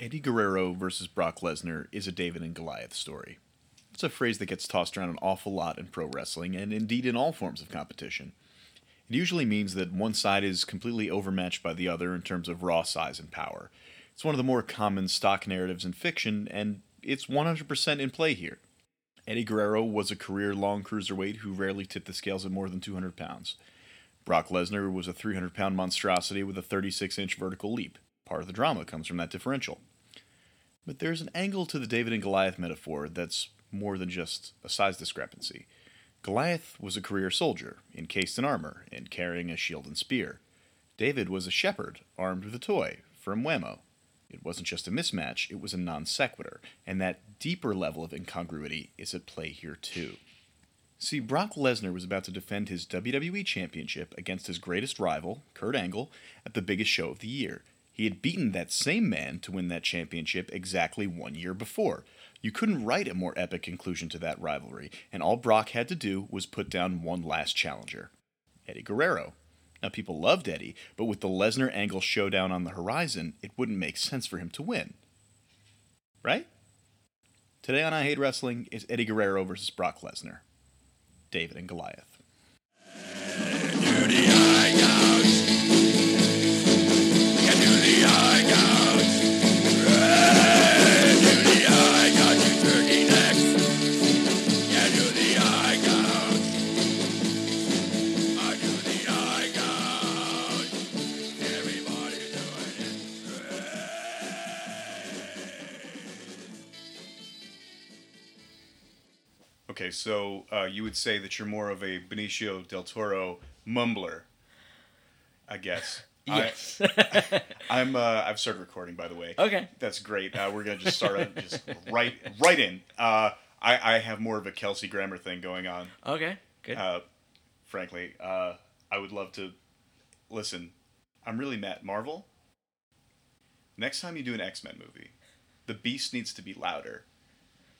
Eddie Guerrero versus Brock Lesnar is a David and Goliath story. It's a phrase that gets tossed around an awful lot in pro wrestling and indeed in all forms of competition. It usually means that one side is completely overmatched by the other in terms of raw size and power. It's one of the more common stock narratives in fiction, and it's 100% in play here. Eddie Guerrero was a career long cruiserweight who rarely tipped the scales at more than 200 pounds. Brock Lesnar was a 300 pound monstrosity with a 36 inch vertical leap. Part of the drama comes from that differential. But there's an angle to the David and Goliath metaphor that's more than just a size discrepancy. Goliath was a career soldier, encased in armor and carrying a shield and spear. David was a shepherd, armed with a toy, from Wham-O. It wasn't just a mismatch, it was a non sequitur, and that deeper level of incongruity is at play here too. See, Brock Lesnar was about to defend his WWE Championship against his greatest rival, Kurt Angle, at the biggest show of the year. He had beaten that same man to win that championship exactly one year before. You couldn't write a more epic conclusion to that rivalry, and all Brock had to do was put down one last challenger Eddie Guerrero. Now, people loved Eddie, but with the Lesnar Angle showdown on the horizon, it wouldn't make sense for him to win. Right? Today on I Hate Wrestling is Eddie Guerrero versus Brock Lesnar. David and Goliath. So uh, you would say that you're more of a Benicio del Toro mumbler, I guess. Yes. I, I'm. Uh, I've started recording, by the way. okay. That's great. Uh, we're gonna just start on just right, right in. Uh, I, I have more of a Kelsey Grammer thing going on. Okay. Good. Uh, frankly, uh, I would love to listen. I'm really mad. Marvel. Next time you do an X Men movie, the Beast needs to be louder.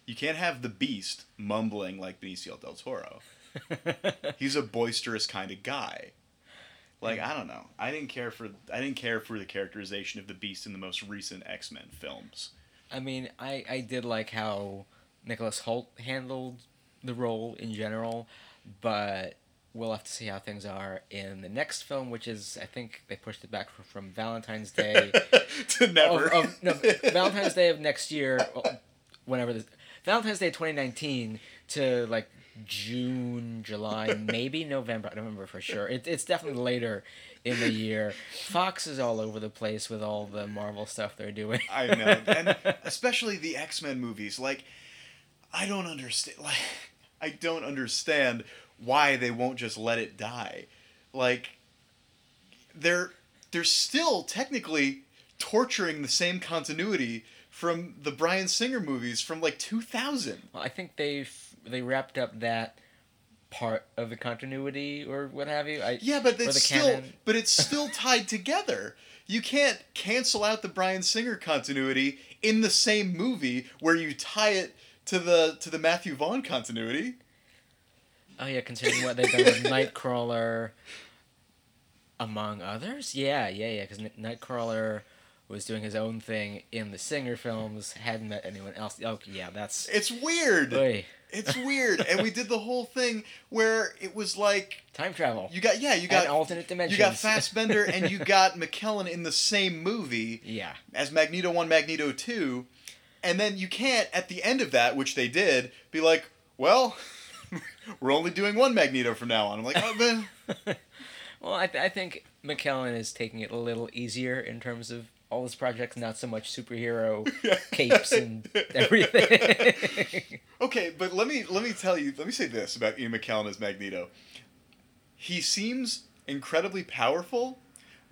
You can't have the Beast mumbling like Benicio del Toro. He's a boisterous kind of guy. Like I don't know. I didn't care for I didn't care for the characterization of the Beast in the most recent X Men films. I mean, I I did like how Nicholas Hoult handled the role in general, but we'll have to see how things are in the next film, which is I think they pushed it back from, Valentine's Day. to never. of, of, no, Valentine's Day of next year, whenever this, Valentine's Day 2019 to like June, July, maybe November. I don't remember for sure. It, it's definitely later in the year. Fox is all over the place with all the Marvel stuff they're doing. I know, and especially the X Men movies. Like, I don't understand. Like, I don't understand why they won't just let it die. Like, they're they're still technically torturing the same continuity from the Bryan Singer movies from like 2000. Well, I think they've they wrapped up that part of the continuity or what have you. I, Yeah, but it's still canon. but it's still tied together. You can't cancel out the Bryan Singer continuity in the same movie where you tie it to the to the Matthew Vaughn continuity. Oh yeah, considering what they've done with Nightcrawler, among others. Yeah, yeah, yeah. Because Nightcrawler was doing his own thing in the Singer films. Hadn't met anyone else. Oh yeah, that's. It's weird. Oy. It's weird. and we did the whole thing where it was like Time travel. you got yeah, you and got alternate dimensions. you got Fassbender and you got McKellen in the same movie yeah. as Magneto 1, Magneto 2. And then you can't at the end of that, which they did, be like, well, we're only doing one Magneto from now on. I'm like, oh man. Well, I, th- I think McKellen is taking it a little easier in terms of all his projects, not so much superhero capes and everything. Okay, but let me let me tell you, let me say this about Ian McKellen as Magneto. He seems incredibly powerful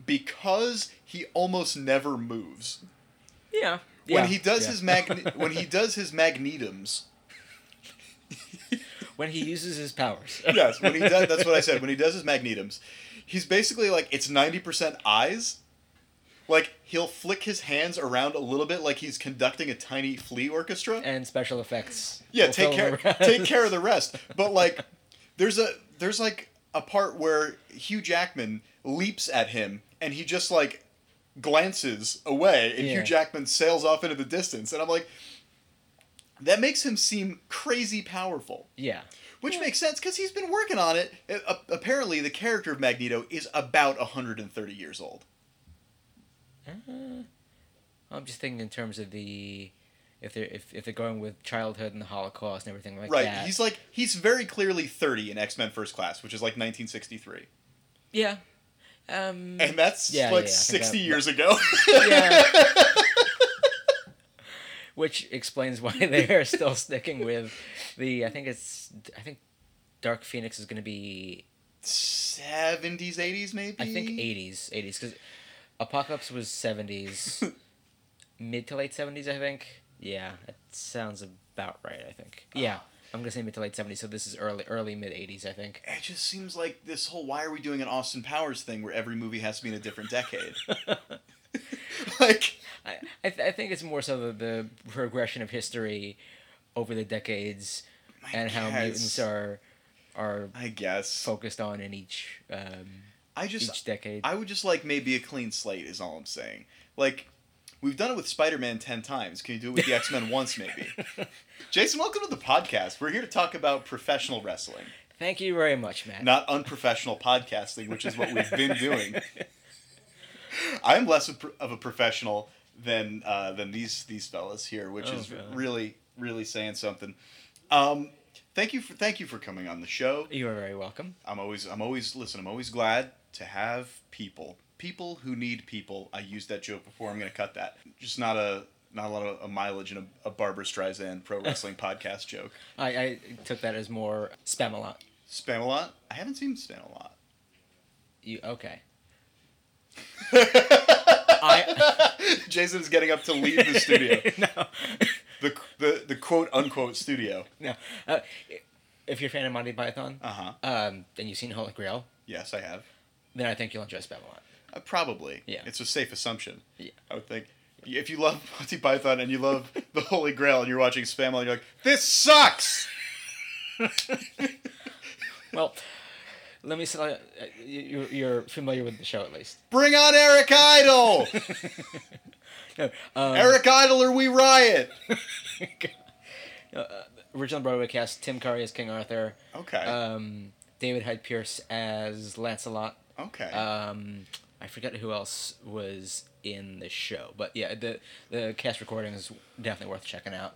because he almost never moves. yeah. When yeah, he does yeah. his mag when he does his magnetums. when he uses his powers. Yes, when he does that's what I said. When he does his magnetums, he's basically like it's 90% eyes. Like he'll flick his hands around a little bit like he's conducting a tiny flea orchestra. and special effects. Yeah, will take care take care of the rest. But like there's a there's like a part where Hugh Jackman leaps at him and he just like glances away and Yeah. Hugh Jackman sails off into the distance. And I'm like, that makes him seem crazy powerful. Yeah. Which makes sense because he's been working on it. Uh, apparently, the character of Magneto is about 130 years old. Uh, I'm just thinking in terms of the if they're if, if they're going with childhood and the Holocaust and everything like right. that. Right. He's like he's very clearly 30 in X Men First Class, which is like 1963, yeah. Um, and that's Yeah, like yeah, 60 that- years ago. yeah. Which explains why they are still sticking with the. I think it's. I think Dark Phoenix is going to be. 70s, 80s, maybe. I think eighties, eighties, because Apocalypse was seventies, mid to late seventies. I think. Yeah, that sounds about right. I think. Yeah, I'm gonna say mid to late seventies. So this is early, early mid eighties. I think. It just seems like this whole "why are we doing an Austin Powers" thing where every movie has to be in a different decade. like, I I, th- I think it's more so the, the progression of history over the decades and how mutants are are I guess. focused on in each um, I just each decade. I would just like maybe a clean slate is all I'm saying. Like we've done it with Spider-Man 10 times. Can you do it with the X-Men once maybe? Jason, welcome to the podcast. We're here to talk about professional wrestling, Thank you very much, Matt. not unprofessional podcasting, which is what we've been doing. I'm less of a professional than uh, than these these fellas here, which Oh, is God. really really saying something. Um, thank you for thank you for coming on the show. You are very welcome. I'm always I'm always listen. I'm always glad to have people, people who need people. I used that joke before. I'm gonna cut that. Just not a not a lot of a mileage in a, a Barbra Streisand pro wrestling podcast joke. I, I took that as more Spamalot. Spam a lot. I haven't seen Spamalot. You okay? I Jason's getting up to leave the studio. no, The the the quote unquote studio. no. Uh, if you're a fan of Monty Python, Uh huh. um, then you've seen Holy Grail, Yes, I have. Then I think you'll enjoy spam a. Uh, probably. Yeah. It's a safe assumption. Yeah. I would think. If you love Monty Python and you love the Holy Grail and you're watching Spam, and you're like, this sucks. Well, let me say, uh, you, you're familiar with the show at least. Bring on Eric Idle. No, um, Eric Idle or we riot. uh, original Broadway cast: Tim Curry as King Arthur, Okay. um, David Hyde Pierce as Lancelot. Okay. Um, I forget who else was in the show, but yeah, the the cast recording is definitely worth checking out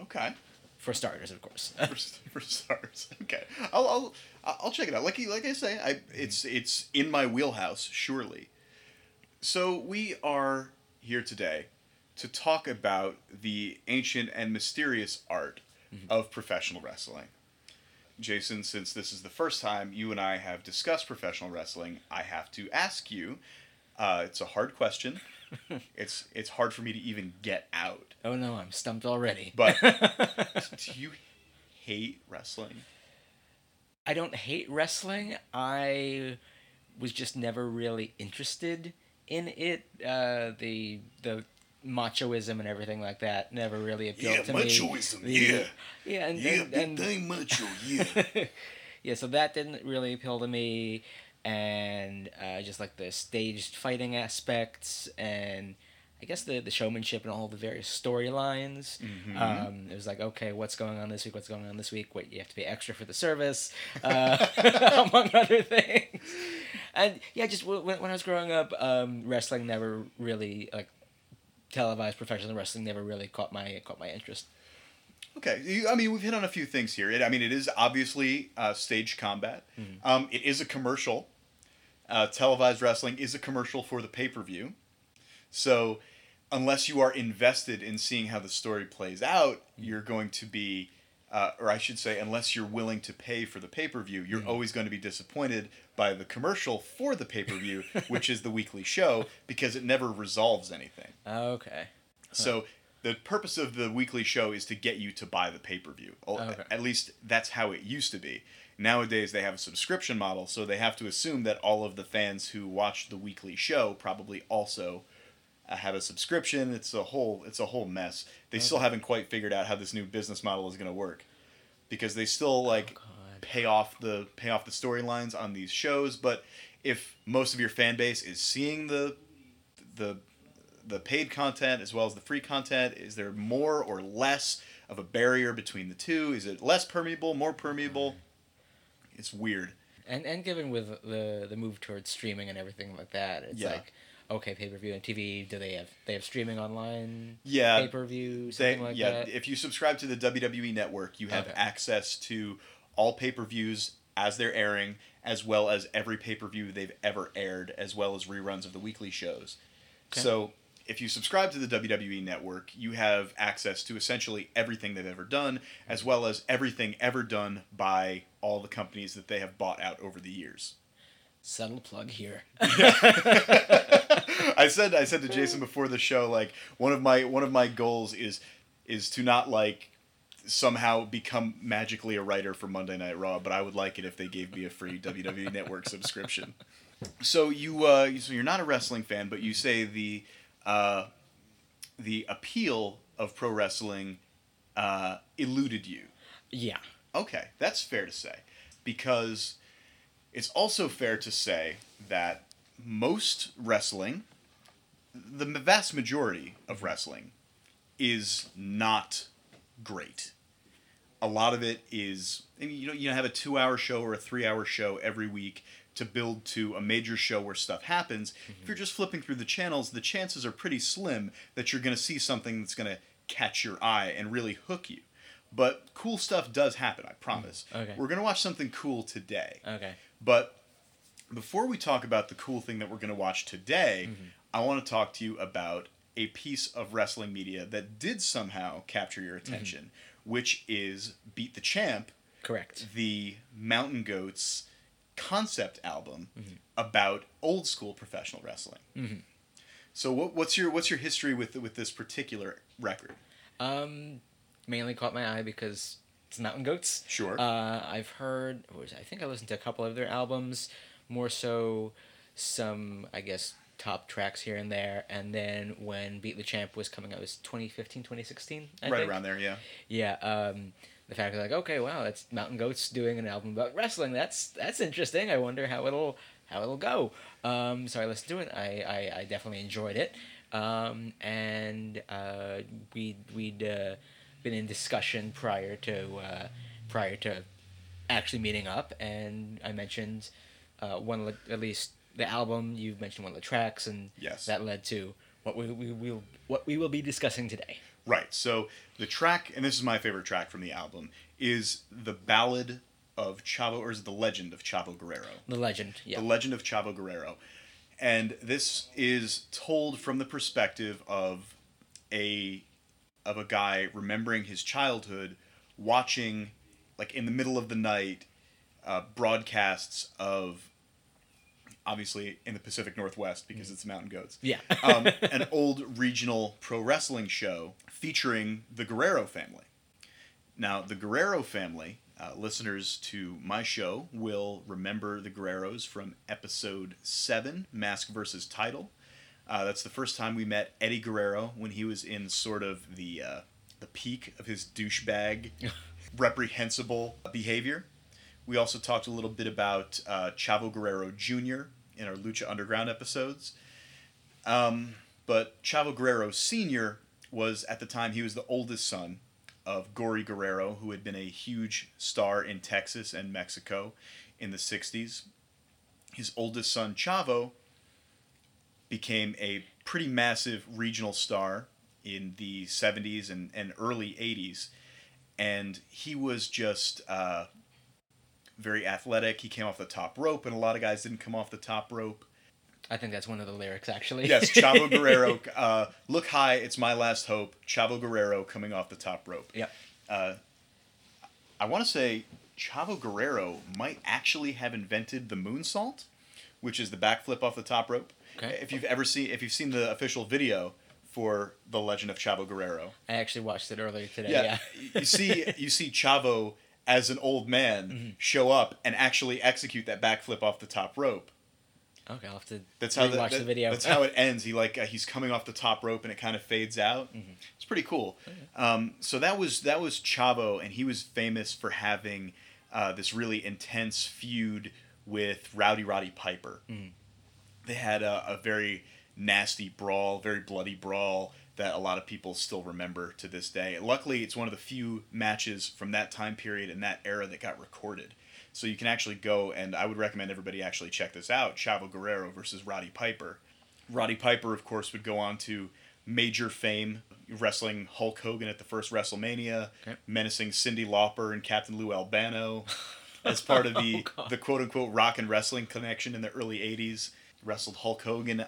okay. for starters, of course. For, for stars. Okay. I'll, I'll I'll check it out. Like you- like I say, I it's it's in my wheelhouse surely. So we are here today to talk about the ancient and mysterious art of professional wrestling. Jason, since this is the first time you and I have discussed professional wrestling, I have to ask you. Uh, it's a hard question. it's it's hard for me to even get out. oh no, I'm stumped already. But do you hate wrestling? I don't hate wrestling. I was just never really interested in it. Uh, the the machoism and everything like that never really appealed to me. The- Yeah, Yeah, and, and, and thing macho, yeah. yeah, so that didn't really appeal to me, and uh, just like the staged fighting aspects, and I guess the the showmanship and all the various storylines. Mhm. Um, it was like, okay, what's going on this week? What's going on this week? Wait, you have to pay extra for the service, uh, among other things. And yeah, just w- when, when I was growing up, um, wrestling never really like televised professional wrestling never really caught my caught my interest. Okay, you, I mean we've hit on a few things here. It, I mean it is obviously uh, staged combat. Um, it is a commercial. Uh, televised wrestling is a commercial for the pay per view. So unless you are invested in seeing how the story plays out, you're going to be, uh, or I should say, unless you're willing to pay for the pay per view, you're always going to be disappointed by the commercial for the pay per view, which is the weekly show, because it never resolves anything. Okay. So the purpose of the weekly show is to get you to buy the pay per view. Okay. At least that's how it used to be. Nowadays they have a subscription model, so they have to assume that all of the fans who watch the weekly show probably also have a subscription. It's a whole it's a whole mess. They still haven't quite figured out how this new business model is going to work because they still like oh, God. pay off the pay off the storylines on these shows, but if most of your fan base is seeing the the the paid content as well as the free content? Is there more or less of a barrier between the two? Is it less permeable, more permeable? It's weird. And and given with the the move towards streaming and everything like that, it's Yeah. like okay, pay per view and TV. Do they have they have streaming online? Yeah, pay per view They, like yeah, that. if you subscribe to the WWE network, you have Okay. access to all pay-per-views as they're airing, as well as every pay-per-view they've ever aired, as well as reruns of the weekly shows. Okay. So, if you subscribe to the WWE network, you have access to essentially everything they've ever done, as mm-hmm. well as everything ever done by all the companies that they have bought out over the years. Subtle plug here. I said I said to Jason before the show like one of my one of my goals is is to not like somehow become magically a writer for Monday Night Raw, but I would like it if they gave me a free WWE Network subscription. So you uh, so you're not a wrestling fan, but you say the uh, the appeal of pro wrestling uh, eluded you. yeah. Okay, that's fair to say. Because it's also fair to say that most wrestling, the vast majority of wrestling, is not great. A lot of it is, I mean, you know, you have a two hour show or a three hour show every week to build to a major show where stuff happens. If mm-hmm. you're just flipping through the channels, the chances are pretty slim that you're going to see something that's going to catch your eye and really hook you. But cool stuff does happen, I promise. Mm, okay. We're going to watch something cool today. Okay. But before we talk about the cool thing that we're going to watch today, mm-hmm. I want to talk to you about a piece of wrestling media that did somehow capture your mm-hmm. attention, which is Beat the Champ, Correct. the Mountain Goats concept album mm-hmm. about old school professional wrestling. So what, what's your what's your history with with this particular record? Um, mainly caught my eye because it's Mountain Goats. Sure. Uh, I've heard. what was? I think I listened to a couple of their albums. More so, some I guess top tracks here and there. And then when Beat the Champ was coming out, it was 2015, 2016. I right think. around there, yeah. Yeah. Um, the fact that like, okay, wow, that's Mountain Goats doing an album about wrestling. That's that's interesting. I wonder how it'll how it'll go. Um, so I listened to it. I I, I definitely enjoyed it. Um, and uh, we'd we'd uh, been in discussion prior to uh, prior to actually meeting up, and I mentioned uh, one of the, at least the album. You mentioned one of the tracks, and Yes. that led to what we we will what we will be discussing today. Right. So the track, and this is my favorite track from the album, is the ballad of Chavo, or is it the legend of Chavo Guerrero? The legend, yeah. The legend of Chavo Guerrero, and this is told from the perspective of a of a guy remembering his childhood, watching, like in the middle of the night, uh, broadcasts of. Obviously, in the Pacific Northwest because it's Mountain Goats yeah. um, an old regional pro wrestling show featuring the Guerrero family. Now, the Guerrero family, uh, listeners to my show will remember the Guerreros from episode 7, Mask versus Title. Uh, that's the first time we met Eddie Guerrero when he was in sort of the, uh, the peak of his douchebag, reprehensible behavior. We also talked a little bit about uh, Chavo Guerrero Jr. in our Lucha Underground episodes. Um, but Chavo Guerrero Sr. was, at the time, he was the oldest son of Gory Guerrero, who had been a huge star in Texas and Mexico in the 60s. His oldest son, Chavo, became a pretty massive regional star in the 70s and, and early 80s. And he was just uh, very athletic. He came off the top rope, and a lot of guys didn't come off the top rope. I think that's one of the lyrics, actually. Yes, Chavo Guerrero. Uh, look high, it's my last hope. Chavo Guerrero coming off the top rope. Yep. Uh, I want to say Chavo Guerrero might actually have invented the moonsault, which is the backflip off the top rope. Okay. If you've ever seen, if you've seen the official video for the Legend of Chavo Guerrero, I actually watched it earlier today. yeah, Yeah. you see, you see Chavo as an old man Mm-hmm. show up and actually execute that backflip off the top rope. Okay, I'll have to That's how the, watch that- the video. That's how it ends. He like uh, he's coming off the top rope and it kind of fades out. Mm-hmm. It's pretty cool. Um, so that was that was Chavo, and he was famous for having uh, this really intense feud with Rowdy Roddy Piper. Mm-hmm. They had a, a very nasty brawl, very bloody brawl that a lot of people still remember to this day. Luckily, it's one of the few matches from that time period and that era that got recorded. So you can actually go, and I would recommend everybody actually check this out Chavo Guerrero versus Roddy Piper. Roddy Piper, of course, would go on to major fame, wrestling Hulk Hogan at the first WrestleMania, Okay. menacing Cyndi Lauper and Captain Lou Albano as part of the, Oh, the quote unquote rock and wrestling connection in the early 80s. Wrestled Hulk Hogan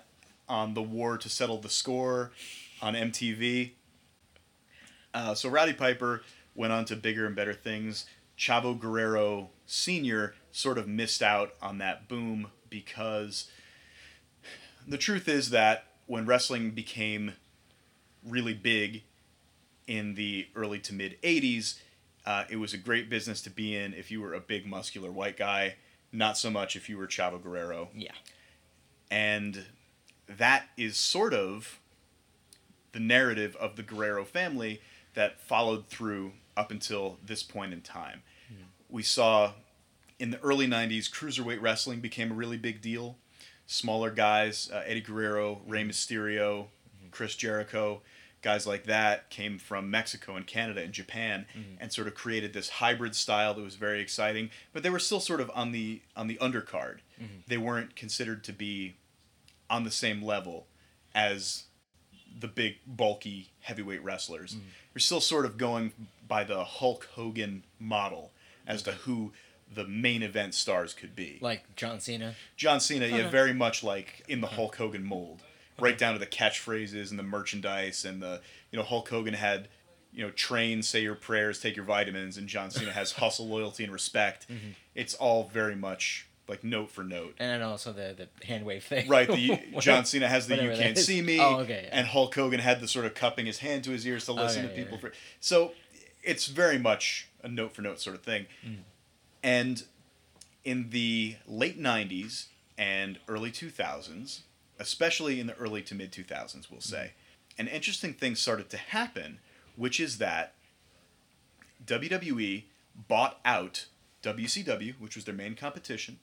on the War to Settle the Score on MTV. Uh, so Rowdy Piper went on to bigger and better things. Chavo Guerrero Sr. sort of missed out on that boom because the truth is that when wrestling became really big in the early to mid 80s, uh, it was a great business to be in if you were a big muscular white guy, not so much if you were Chavo Guerrero. Yeah. And that is sort of the narrative of the Guerrero family that followed through up until this point in time. We saw in the early 90s, cruiserweight wrestling became a really big deal. Smaller guys, uh, Eddie Guerrero, Rey Mysterio, Chris Jericho, guys like that came from Mexico and Canada and Japan mm-hmm. and sort of created this hybrid style that was very exciting, but they were still sort of on the on the undercard. Mm-hmm. They weren't considered to be on the same level as the big bulky heavyweight wrestlers. Mm-hmm. You're still sort of going by the Hulk Hogan model as to who the main event stars could be. Like John Cena. John Cena, yeah, very much like in the Hulk Hogan mold, right down to the catchphrases and the merchandise and the you know Hulk Hogan had you know train, say your prayers, take your vitamins, and John Cena has hustle, loyalty, and respect. It's all very much like note for note. And then also the, the hand wave thing. Right, the John Cena has the "You can't see me," Oh, okay. and Hulk Hogan had the sort of cupping his hand to his ears to listen Okay, to people. yeah, For so, it's very much a note for note sort of thing. Mm. And in the late '90s and early 2000s, especially in the early to mid 2000s, we'll mm-hmm. say, an interesting thing started to happen, which is that WWE bought out WCW, which was their main competition,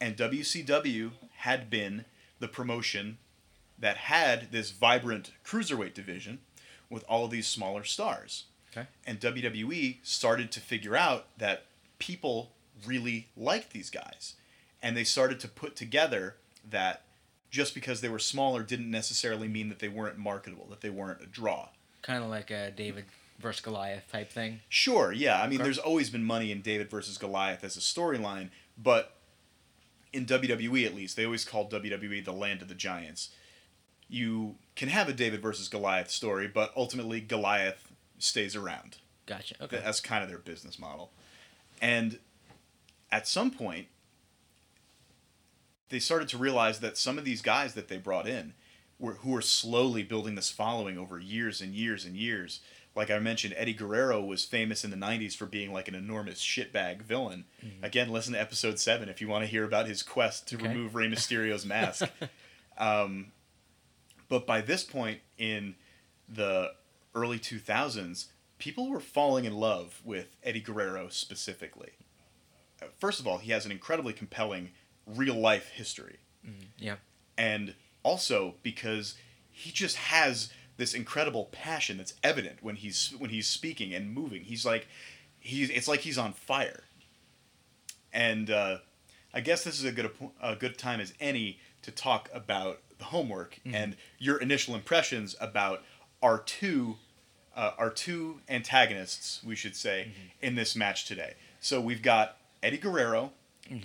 and WCW had been the promotion that had this vibrant cruiserweight division with all of these smaller stars. Okay. And WWE started to figure out that people really liked these guys. And they started to put together that just because they were smaller didn't necessarily mean that they weren't marketable, that they weren't a draw. Kind of like a David versus Goliath type thing. Sure, yeah. I mean, there's always been money in David versus Goliath as a storyline, but in WWE at least, they always called WWE the land of the giants. You can have a David versus Goliath story, but ultimately Goliath stays around. Gotcha. Okay. That's kind of their business model. And at some point, they started to realize that some of these guys that they brought in were who were slowly building this following over years and years and years. Like I mentioned, Eddie Guerrero was famous in the 90s for being like an enormous shitbag villain. Again, listen to episode 7 if you want to hear about his quest to Okay. remove Rey Mysterio's mask. um, but by this point in the early 2000s, people were falling in love with Eddie Guerrero specifically. Uh, First of all, he has an incredibly compelling real life history. yeah. And also because he just has this incredible passion that's evident when he's when he's speaking and moving. He's like he's it's like he's on fire. And uh, I guess this is a good a good time as any to talk about the homework and your initial impressions about our two uh, our two antagonists, we should say, in this match today. So we've got Eddie Guerrero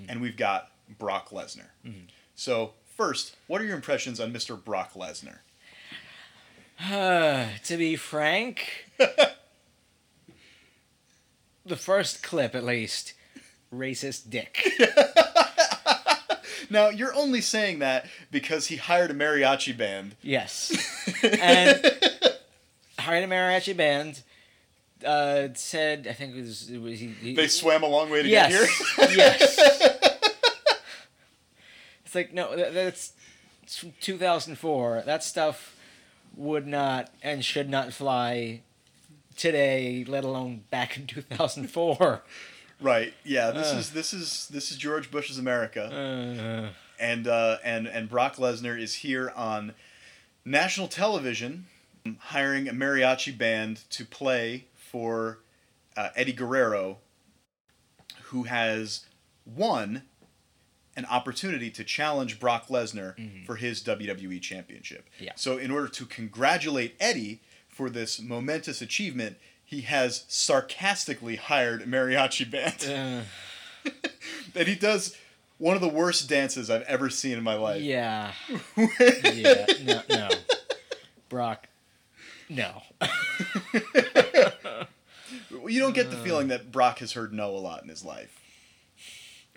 and we've got Brock Lesnar. So first, what are your impressions on Mr. Brock Lesnar? to be frank, the first clip at least, racist dick. Now you're only saying that because he hired a mariachi band. yes. And hired a mariachi band. Uh, said I think it was, it was he, he, They swam a long way to yes, get here. yes. It's like no, that, that's it's 2004. That stuff would not and should not fly today, let alone back in 2004. Right. Yeah. This Uh. is this is this is George Bush's America, Uh, and uh, and and Brock Lesnar is here on national television hiring a mariachi band to play for uh, Eddie Guerrero, who has won an opportunity to challenge Brock Lesnar for his WWE Championship. Yeah. So, in order to congratulate Eddie for this momentous achievement, he has sarcastically hired a mariachi band. Uh, and he does one of the worst dances I've ever seen in my life. yeah. yeah. No. No. Brock. No. You don't get the feeling that Brock has heard no a lot in his life.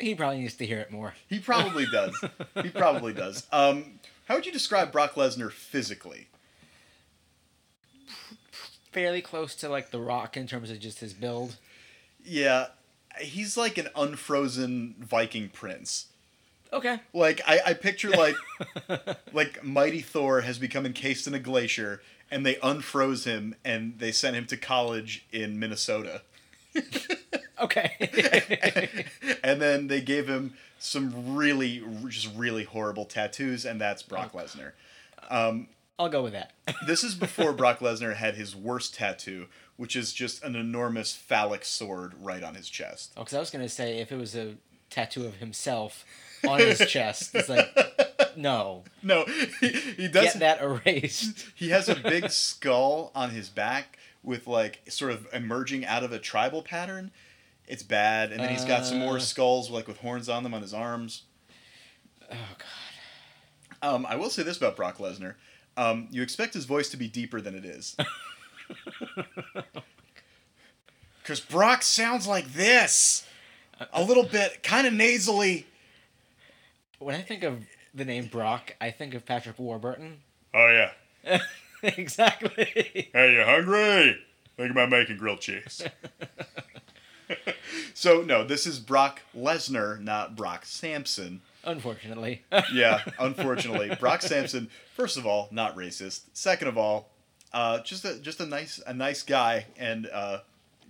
He probably needs to hear it more. He probably does. he probably does. Um, how would you describe Brock Lesnar physically? Fairly close to like The Rock in terms of just his build. Yeah, he's like an unfrozen Viking prince. Okay. Like I, I picture like like mighty Thor has become encased in a glacier, and they unfroze him and they sent him to college in Minnesota. Okay. and then they gave him some really just really horrible tattoos, and that's Brock oh. Lesnar. I'll go with that. This is before Brock Lesnar had his worst tattoo, which is just an enormous phallic sword right on his chest. Oh, because I was gonna say if it was a tattoo of himself on his chest, it's like no, No, he, he does. get that erased. He has a big skull on his back with like sort of emerging out of a tribal pattern. It's bad, and then he's got some more Uh. skulls like with horns on them on his arms. Oh god. Um, I will say this about Brock Lesnar: um, you expect his voice to be deeper than it is. Because Brock sounds like this, a little bit, kind of nasally. When I think of the name Brock, I think of Patrick Warburton. Oh yeah. exactly. Hey, you hungry? Think about making grilled cheese. so no, this is Brock Lesnar, not Brock Samson. Unfortunately. Yeah, unfortunately, Brock Samson. First of all, not racist. Second of all, uh, just a just a nice a nice guy and uh,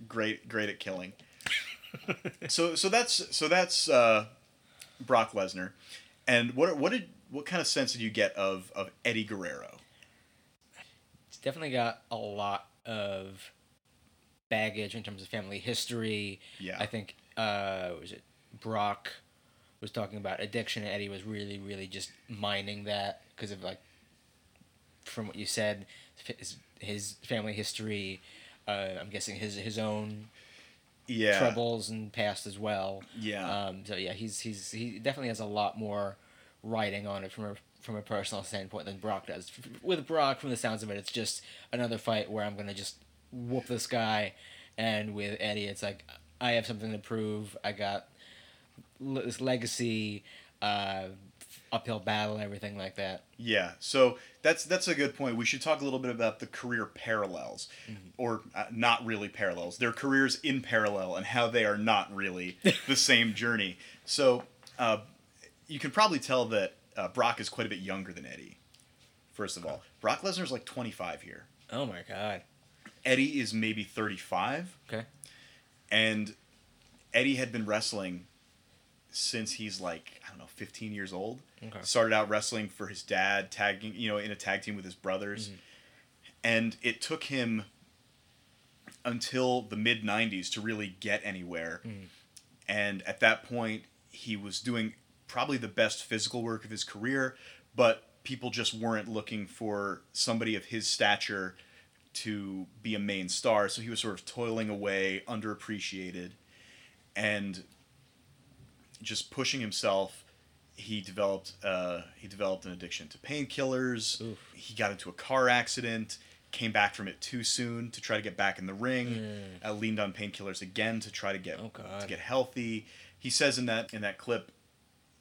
great great at killing. so so that's so that's uh, Brock Lesnar, and what what did what kind of sense did you get of of Eddie Guerrero? It's definitely got a lot of baggage in terms of family history. Yeah. I think uh was it Brock was talking about addiction and Eddie was really really just mining that because of like from what you said his, his family history uh, I'm guessing his his own Yeah, troubles and past as well. Yeah. Um, so yeah, he's he's he definitely has a lot more writing on it from a from a personal standpoint than Brock does. With Brock, from the sounds of it, it's just another fight where I'm gonna just whoop this guy, and with Eddie, it's like I have something to prove. I got this legacy, uh, uphill battle, everything like that. Yeah, so that's that's a good point. We should talk a little bit about the career parallels, or uh, not really parallels. Their careers in parallel and how they are not really the same journey. So uh, you can probably tell that uh, Brock is quite a bit younger than Eddie. First of all, Brock Lesnar's like 25 here. Oh my god. Eddie is maybe 35, Okay. and Eddie had been wrestling since he's like I don't know 15 years old. Okay. Started out wrestling for his dad, tagging you know in a tag team with his brothers, mm-hmm. and it took him until the mid 90s to really get anywhere. Mm. And at that point, he was doing probably the best physical work of his career, but people just weren't looking for somebody of his stature to be a main star. So he was sort of toiling away, underappreciated, and just pushing himself. He developed uh, he developed an addiction to painkillers. He got into a car accident. Came back from it too soon to try to get back in the ring. Uh, leaned on painkillers again to try to get Oh, to get healthy. He says in that in that clip,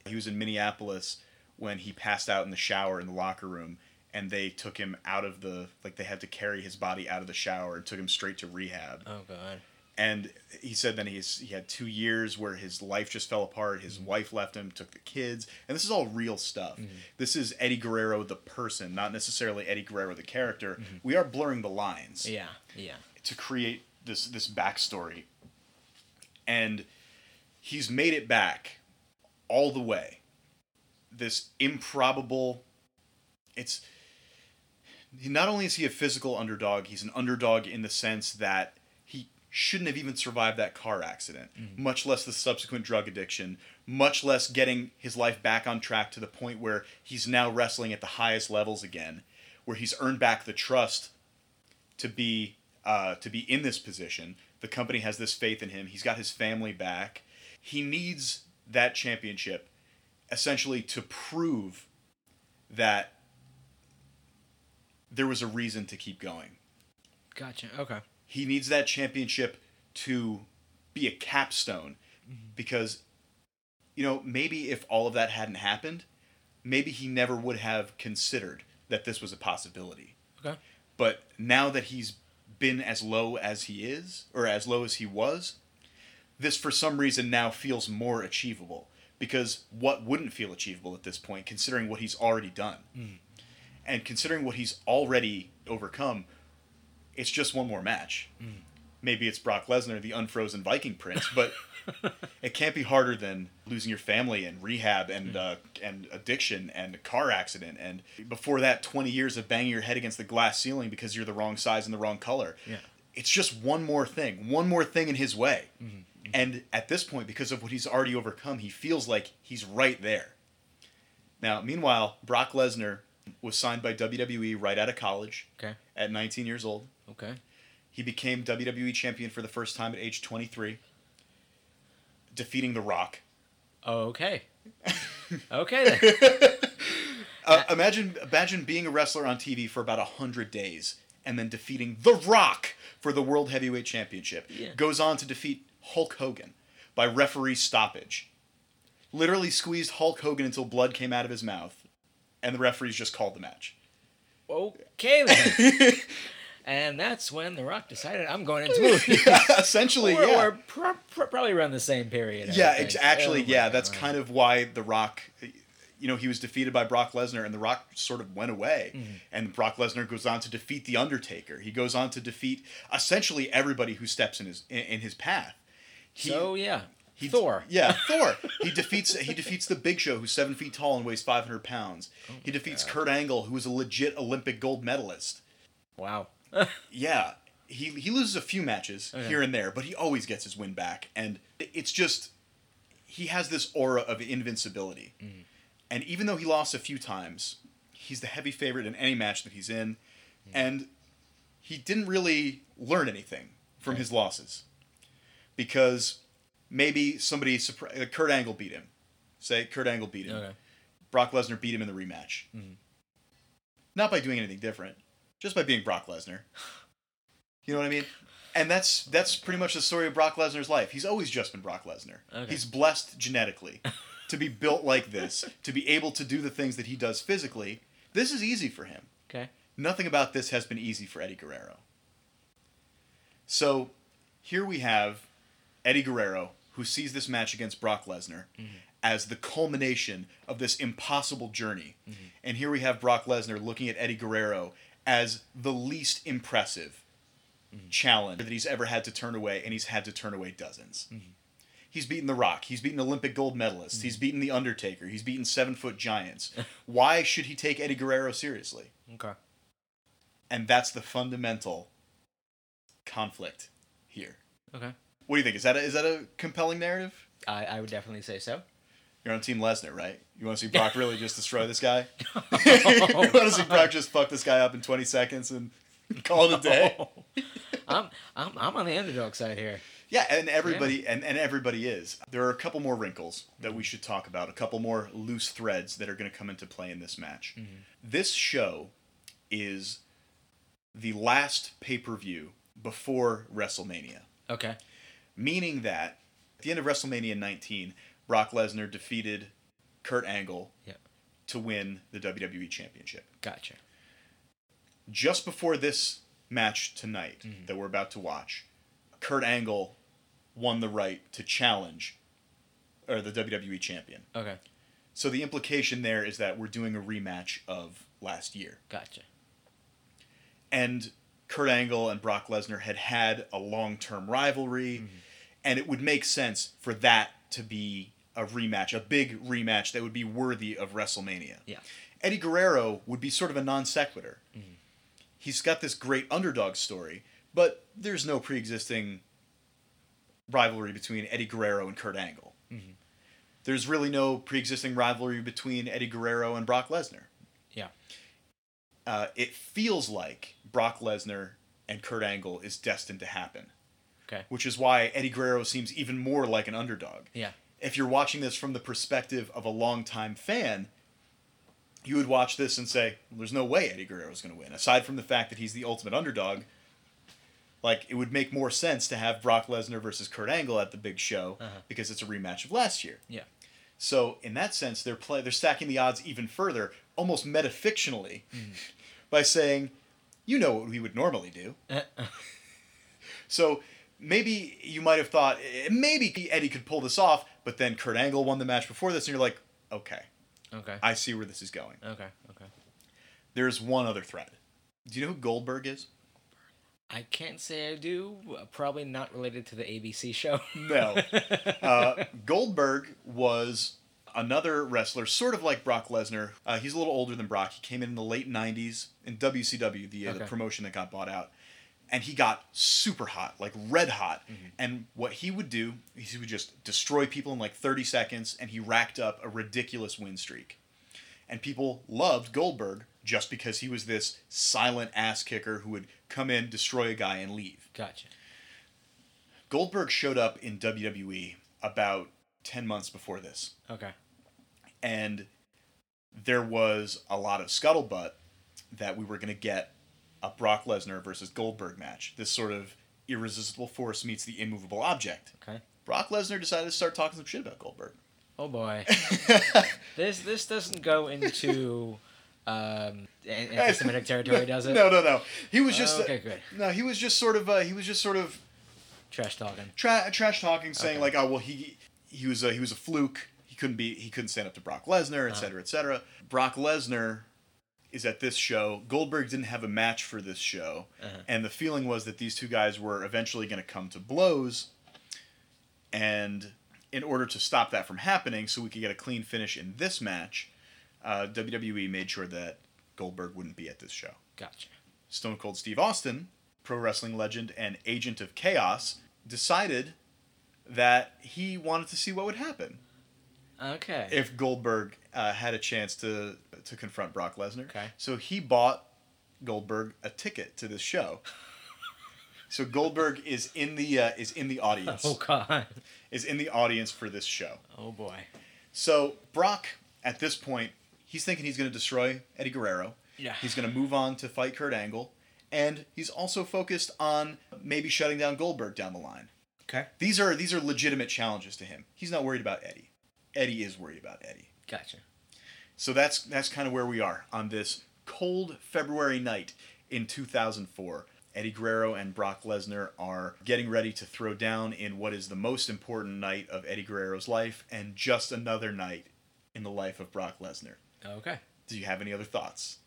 he was in Minneapolis when he passed out in the shower in the locker room, and they took him out of the like they had to carry his body out of the shower and took him straight to rehab. Oh god. And he said then he's he had two years where his life just fell apart. Mm-hmm. His wife left him, took the kids, and this is all real stuff. This is Eddie Guerrero the person, not necessarily Eddie Guerrero the character. We are blurring the lines Mm-hmm. Yeah. Yeah. to create this this backstory, and he's made it back all the way. This improbable, it's not only is he a physical underdog, he's an underdog in the sense that he shouldn't have even survived that car accident, much less the subsequent drug addiction, much less getting his life back on track to the point where he's now wrestling at the highest levels again, where he's earned back the trust to be uh, to be in this position. The company has this faith in him. He's got his family back. He needs that championship essentially to prove that there was a reason to keep going. Gotcha. Okay. He needs that championship to be a capstone mm-hmm. because you know, maybe if all of that hadn't happened, maybe he never would have considered that this was a possibility. Okay. But now that he's been as low as he is, or as low as he was, this for some reason now feels more achievable. Because what wouldn't feel achievable at this point, considering what he's already done? Mm. And considering what he's already overcome, it's just one more match. Mm. Maybe it's Brock Lesnar, the unfrozen Viking prince, but it can't be harder than losing your family and rehab and mm. uh, and addiction and a car accident and before that 20 years of banging your head against the glass ceiling because you're the wrong size and the wrong color. Yeah. It's just one more thing, one more thing in his way. Mm-hmm. Mm-hmm. And at this point, because of what he's already overcome, he feels like he's right there. Now, meanwhile, Brock Lesnar was signed by WWE right out of college Okay. at 19 years old. Okay. He became WWE champion for the first time at age 23, defeating The Rock. Okay. Okay. Then. Uh, imagine imagine being a wrestler on TV for about 100 days and then defeating The Rock for the World Heavyweight Championship. Yeah. Goes on to defeat Hulk Hogan by referee stoppage. Literally squeezed Hulk Hogan until blood came out of his mouth, and the referees just called the match. Okay then. and that's when The Rock decided I'm going into movie. Essentially, We're, yeah. pro- pro- probably around the same period. I Yeah, ex- actually, Oh yeah. God. That's kind of why The Rock, you know, he was defeated by Brock Lesnar, and The Rock sort of went away. Mm-hmm. And Brock Lesnar goes on to defeat The Undertaker. He goes on to defeat essentially everybody who steps in his in, in his path. He, So yeah, he, Thor. Yeah, Thor. He defeats he defeats the Big Show, who's seven feet tall and weighs five hundred pounds. Oh he defeats Kurt Angle, who is a legit Olympic gold medalist. Wow. Yeah, he he loses a few matches Okay. here and there, but he always gets his win back, and it's just he has this aura of invincibility. Mm-hmm. And even though he lost a few times, he's the heavy favorite in any match that he's in, mm-hmm. and he didn't really learn anything from his losses because maybe somebody uh, Kurt Angle beat him. Say Kurt Angle beat him. Okay. Brock Lesnar beat him in the rematch. Not by doing anything different, just by being Brock Lesnar. You know what I mean? And that's that's pretty much the story of Brock Lesnar's life. He's always just been Brock Lesnar. Okay. He's blessed genetically to be built like this, to be able to do the things that he does physically. This is easy for him. Okay. Nothing about this has been easy for Eddie Guerrero. So here we have Eddie Guerrero, who sees this match against Brock Lesnar as the culmination of this impossible journey. And here we have Brock Lesnar looking at Eddie Guerrero as the least impressive challenge that he's ever had to turn away, and he's had to turn away dozens. He's beaten The Rock. He's beaten Olympic gold medalists. He's beaten The Undertaker. He's beaten seven foot giants. Why should he take Eddie Guerrero seriously? Okay. And that's the fundamental conflict here. Okay. What do you think? Is that a, is that a compelling narrative? I, I would definitely say so. You're on Team Lesnar, right? You want to see Brock really just destroy this guy? you want to see Brock just fuck this guy up in 20 seconds and call it a day? I'm I'm I'm on the underdog side here. Yeah, and everybody and, and everybody is. There are a couple more wrinkles that we should talk about, a couple more loose threads that are going to come into play in this match. Mm-hmm. This show is the last pay-per-view before WrestleMania. Okay. Meaning that at the end of WrestleMania 19, Brock Lesnar defeated Kurt Angle Yeah. to win the WWE Championship. Gotcha. Just before this match tonight Mm-hmm. that we're about to watch, Kurt Angle won the right to challenge or the WWE champion. Okay. So the implication there is that we're doing a rematch of last year. Gotcha. and Kurt Angle and Brock Lesnar had had a long-term rivalry, Mm-hmm. And it would make sense for that to be a rematch, a big rematch that would be worthy of WrestleMania. Yeah. Eddie Guerrero would be sort of a non sequitur. Mm-hmm. he's got this great underdog story, but there's no pre-existing rivalry between Eddie Guerrero and Kurt Angle. Mhm. There's really no pre-existing rivalry between Eddie Guerrero and Brock Lesnar. Yeah. Uh, it feels like Brock Lesnar and Kurt Angle is destined to happen. Okay. Which is why Eddie Guerrero seems even more like an underdog. Yeah. If you're watching this from the perspective of a longtime fan, you would watch this and say, well, "There's no way Eddie Guerrero is going to win." Aside from the fact that he's the ultimate underdog, like it would make more sense to have Brock Lesnar versus Kurt Angle at the big show Uh-huh. because it's a rematch of last year. Yeah. So in that sense, they're play they're stacking the odds even further, almost metafictionally, by saying, "You know what we would normally do." So maybe you might have thought eh, maybe Eddie could pull this off, but then Kurt Angle won the match before this, and you're like, okay, okay. I see where this is going. Okay. Okay. There's one other thread. Do you know who Goldberg is? I can't say I do. uh, Probably not related to the ABC show. No. Uh, Goldberg was another wrestler, sort of like Brock Lesnar. Uh, he's a little older than Brock. He came in in the late '90s in WCW, the, uh, the promotion that got bought out, and he got super hot, like red hot. Mm-hmm. And what he would do is he would just destroy people in like 30 seconds, and he racked up a ridiculous win streak. And people loved Goldberg just because he was this silent ass kicker who would come in, destroy a guy, and leave. gotcha. Goldberg showed up in WWE about 10 months before this. Okay. And there was a lot of scuttlebutt that we were going to get a Brock Lesnar versus Goldberg match. This sort of irresistible force meets the immovable object. Okay. Brock Lesnar decided to start talking some shit about Goldberg. Oh boy. this this doesn't go into um, an- anti-Semitic territory, does it? No, no, no. He was just okay, good. no. He was just sort of. Uh, he was just sort of Trash talking. tra- trash talking, saying Okay. like, "Oh well, he he was a, he was a fluke. He couldn't be. He couldn't stand up to Brock Lesnar, et Uh-huh. cetera, et cetera." Brock Lesnar is at this show. Goldberg didn't have a match for this show, Uh-huh. and the feeling was that these two guys were eventually going to come to blows. And in order to stop that from happening, so we could get a clean finish in this match, uh, WWE made sure that Goldberg wouldn't be at this show. Gotcha. Stone Cold Steve Austin, pro wrestling legend and agent of chaos, decided that he wanted to see what would happen Okay. if Goldberg uh, had a chance to to confront Brock Lesnar. Okay. So he bought Goldberg a ticket to this show. so Goldberg is in the uh, is in the audience oh god. is in the audience for this show. Oh boy. So Brock, at this point, he's thinking he's going to destroy Eddie Guerrero. Yeah. He's going to move on to fight Kurt Angle, and he's also focused on maybe shutting down Goldberg down the line. Okay. These are these are legitimate challenges to him. He's not worried about Eddie. Eddie is worried about Eddie. Gotcha. So that's that's kind of where we are on this cold February night in 2004. Eddie Guerrero and Brock Lesnar are getting ready to throw down in what is the most important night of Eddie Guerrero's life and just another night in the life of Brock Lesnar. Okay. Do you have any other thoughts?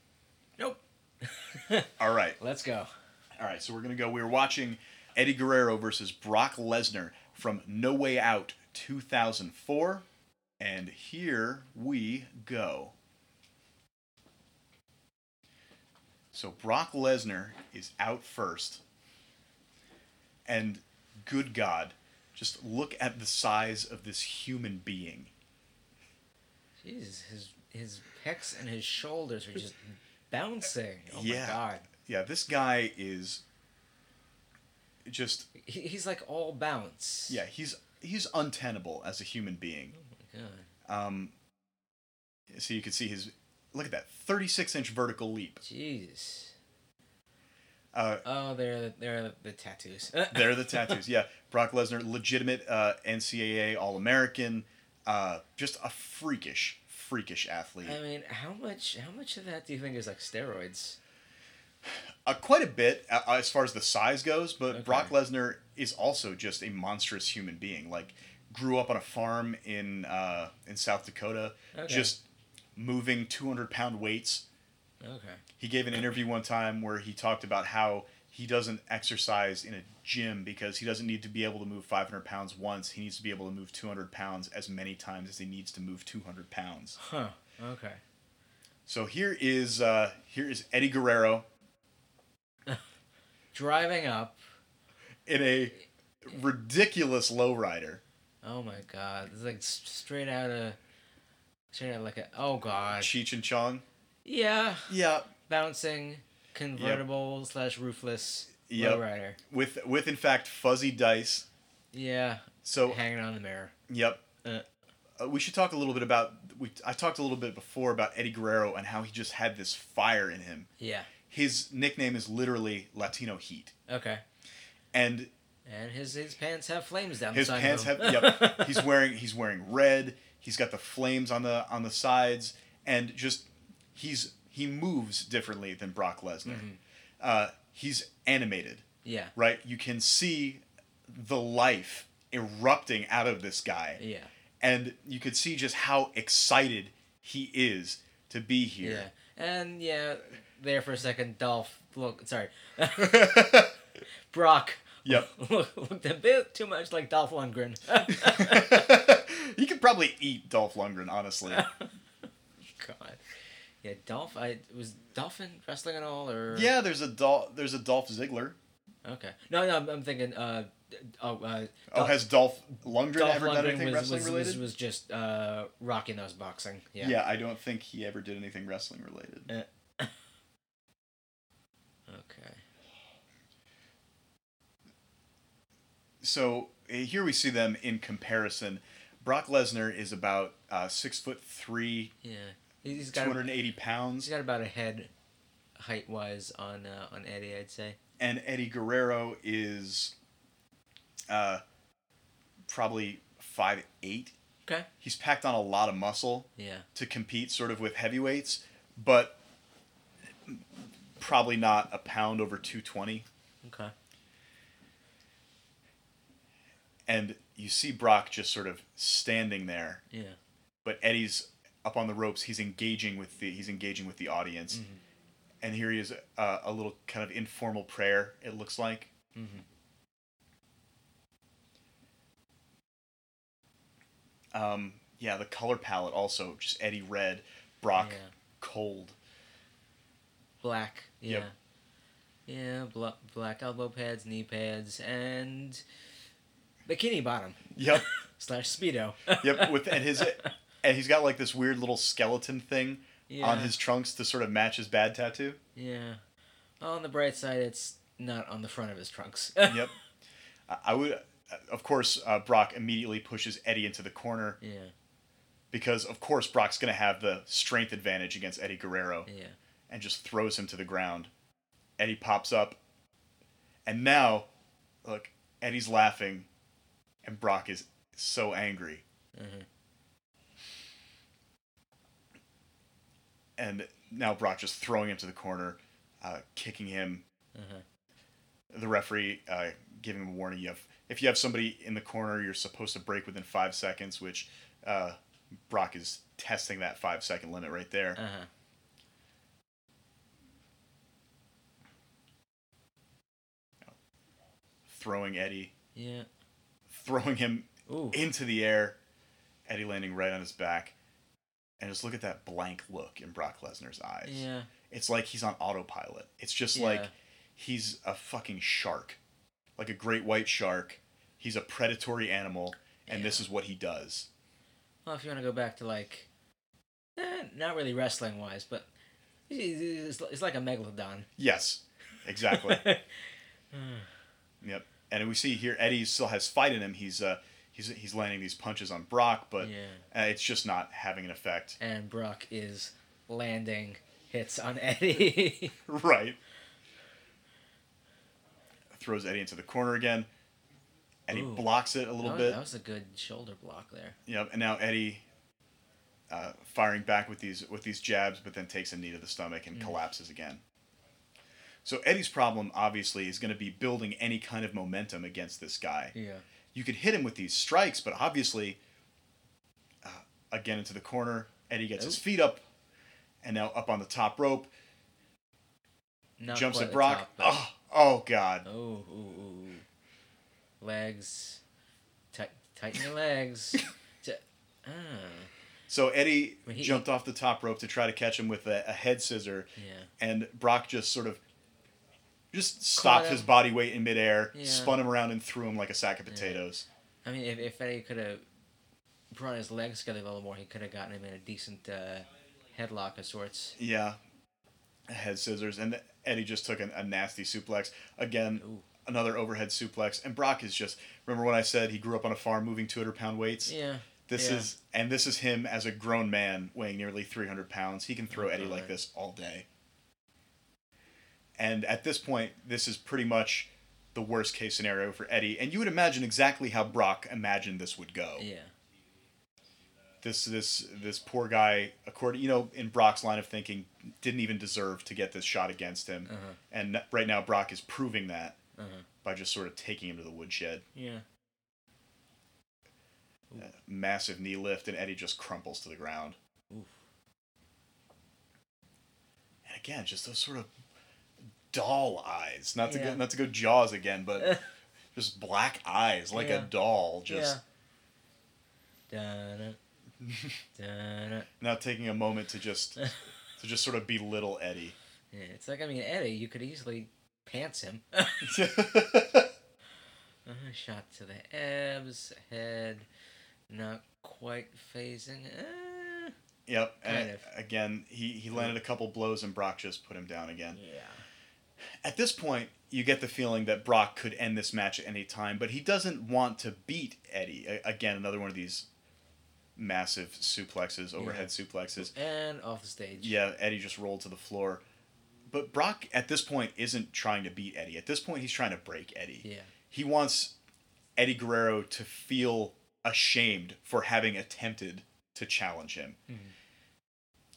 Nope. All right. Let's go. All right, so we're going to go. We were watching Eddie Guerrero versus Brock Lesnar from No Way Out 2004. And here we go. So Brock Lesnar is out first. And good God, just look at the size of this human being. Jeez, his his pecs and his shoulders are just bouncing. Oh Yeah. my god. Yeah, this guy is just he's like all bounce. yeah, he's he's untenable as a human being. God. Um, so you can see his look at that 36 inch vertical leap. Jesus. Uh, Oh, they're they're the, tattoos. they're the tattoos. Yeah, Brock Lesnar, legitimate uh, NCAA All American, uh, just a freakish, freakish athlete. I mean, how much how much of that do you think is like steroids? Uh, quite a bit uh, as far as the size goes, but Okay. Brock Lesnar is also just a monstrous human being. Like, grew up on a farm in uh, in South Dakota, Okay. just moving 200 pound weights Okay. He gave an interview one time where he talked about how he doesn't exercise in a gym because he doesn't need to be able to move 500 pounds once. He needs to be able to move 200 pounds as many times as he needs to move 200 pounds. Huh. Okay. So here is uh, here is Eddie Guerrero driving up. in a ridiculous lowrider. Oh my god, it's like straight out of, straight out like a. Oh god. Cheech and Chong. Yeah, Yeah, bouncing convertible slash roofless Yep. lowrider. with with in fact fuzzy dice. Yeah, So hanging on the mirror. yep. Uh. Uh, we should talk a little bit about we. I talked a little bit before about Eddie Guerrero and how he just had this fire in him. Yeah. His nickname is literally Latino Heat, Okay. and And his his pants have flames down his the side. pants of have. yep. He's wearing he's wearing red. He's got the flames on the on the sides, and just he's he moves differently than Brock Lesnar. Mm-hmm. Uh, he's animated. yeah. right? You can see the life erupting out of this guy. Yeah. And you could see just how excited he is to be here. Yeah. And yeah, there for a second, Dolph. Look, sorry, Brock. Yep. looked a bit too much like Dolph Lundgren. you could probably eat Dolph Lundgren, honestly. God. Yeah, Dolph. I was Dolph in wrestling at all, or yeah, there's a Dolph there's a Dolph Ziggler. Okay. No, no, I'm, I'm thinking. Uh, oh, uh, Oh, has Dolph Lundgren Dolph ever done anything was, wrestling was, related? was, was just uh, Rocky knows boxing. Yeah. yeah. I don't think he ever did anything wrestling related. Okay. So eh, here we see them in comparison. Brock Lesnar is about uh, six foot three, Yeah. He's two got. hundred and eighty pounds. He's got about a head, height wise on uh, on Eddie, I'd say. and Eddie Guerrero is uh, probably five eight. Okay. He's packed on a lot of muscle Yeah. to compete sort of with heavyweights, but probably not a pound over 220. Okay. And you see Brock just sort of standing there, Yeah. but Eddie's up on the ropes. He's engaging with the he's engaging with the audience, and here he is uh, a little kind of informal prayer. It looks like. Mm-hmm. Um, yeah, the color palette also just Eddie red, Brock Yeah. cold. Black. Yeah. Yep. Yeah. Bla- black elbow pads, knee pads, and bikini bottom Yep, slash speedo. yep. With and his and he's got like this weird little skeleton thing yeah. on his trunks to sort of match his bad tattoo. Yeah. On the bright side, it's not on the front of his trunks. Yep. I- I would, of course, uh, Brock immediately pushes Eddie into the corner yeah. because, of course, Brock's going to have the strength advantage against Eddie Guerrero Yeah. and just throws him to the ground. Eddie pops up, and now, look, Eddie's laughing, and Brock is so angry. Mhm. And now Brock just throwing him to the corner, uh, kicking him. Mhm. The referee uh, giving him a warning. You have if you have somebody in the corner, you're supposed to break within five seconds, which uh, Brock is testing that five second limit right there. Uh huh. Throwing Eddie, Yeah. Throwing him Ooh. into the air, Eddie landing right on his back. And just look at that blank look in Brock Lesnar's eyes. Yeah. It's like he's on autopilot. It's just Yeah. like he's a fucking shark. Like a great white shark. He's a predatory animal, and this is what he does. Well, if you want to go back to like, eh, not really wrestling wise, but it's like a megalodon. Yes, exactly. yep. And we see here Eddie still has fight in him. He's uh he's he's landing these punches on Brock, but Yeah. uh, it's just not having an effect. and Brock is landing hits on Eddie. right. Throws Eddie into the corner again. Eddie Ooh. blocks it a little that, was, bit. that was a good shoulder block there. Yep, and now Eddie uh, firing back with these with these jabs, but then takes a knee to the stomach and collapses again. So Eddie's problem obviously is going to be building any kind of momentum against this guy. Yeah. You could hit him with these strikes, but obviously, uh, again into the corner, Eddie gets his feet up, and now up on the top rope, Not jumps at Brock. top, but- oh, oh God! Oh, ooh, ooh, legs, tight, tighten your legs. J- ah, So Eddie he- jumped off the top rope to try to catch him with a, a head scissor, yeah, and Brock just sort of just stopped his body weight in midair, Yeah. spun him around, and threw him like a sack of potatoes. I mean, if, if Eddie could have brought his legs together a little more, he could have gotten him in a decent uh, headlock of sorts. Yeah. Head scissors, and Eddie just took an, a nasty suplex. Again, Ooh. another overhead suplex. And Brock is just. Remember when I said he grew up on a farm moving 200 pound weights? Yeah. This yeah. is. And this is him as a grown man weighing nearly 300 pounds. He can throw Oh, Eddie like this all day. And at this point, this is pretty much the worst case scenario for Eddie. And you would imagine exactly how Brock imagined this would go. Yeah. this this this poor guy according you know in Brock's line of thinking didn't even deserve to get this shot against him Uh-huh. and right now Brock is proving that Uh-huh. by just sort of taking him to the woodshed Yeah. Uh, massive knee lift and Eddie just crumples to the ground Oof. and again just those sort of doll eyes not to Yeah. go not to go jaws again but just black eyes like Yeah. a doll just yeah. Now taking a moment to just to just sort of belittle Eddie Yeah, it's like I mean Eddie, you could easily pants him. Uh, shot to the abs, head, not quite fazing. Uh, Yep. And of. again, he, he landed a couple blows and Brock just put him down again. yeah. At this point, you get the feeling that Brock could end this match at any time, but he doesn't want to beat Eddie. Again, another one of these massive suplexes, overhead suplexes. And off the stage. Yeah, Eddie just rolled to the floor. But Brock at this point isn't trying to beat Eddie. At this point, he's trying to break Eddie. Yeah. He wants Eddie Guerrero to feel ashamed for having attempted to challenge him. Mm-hmm.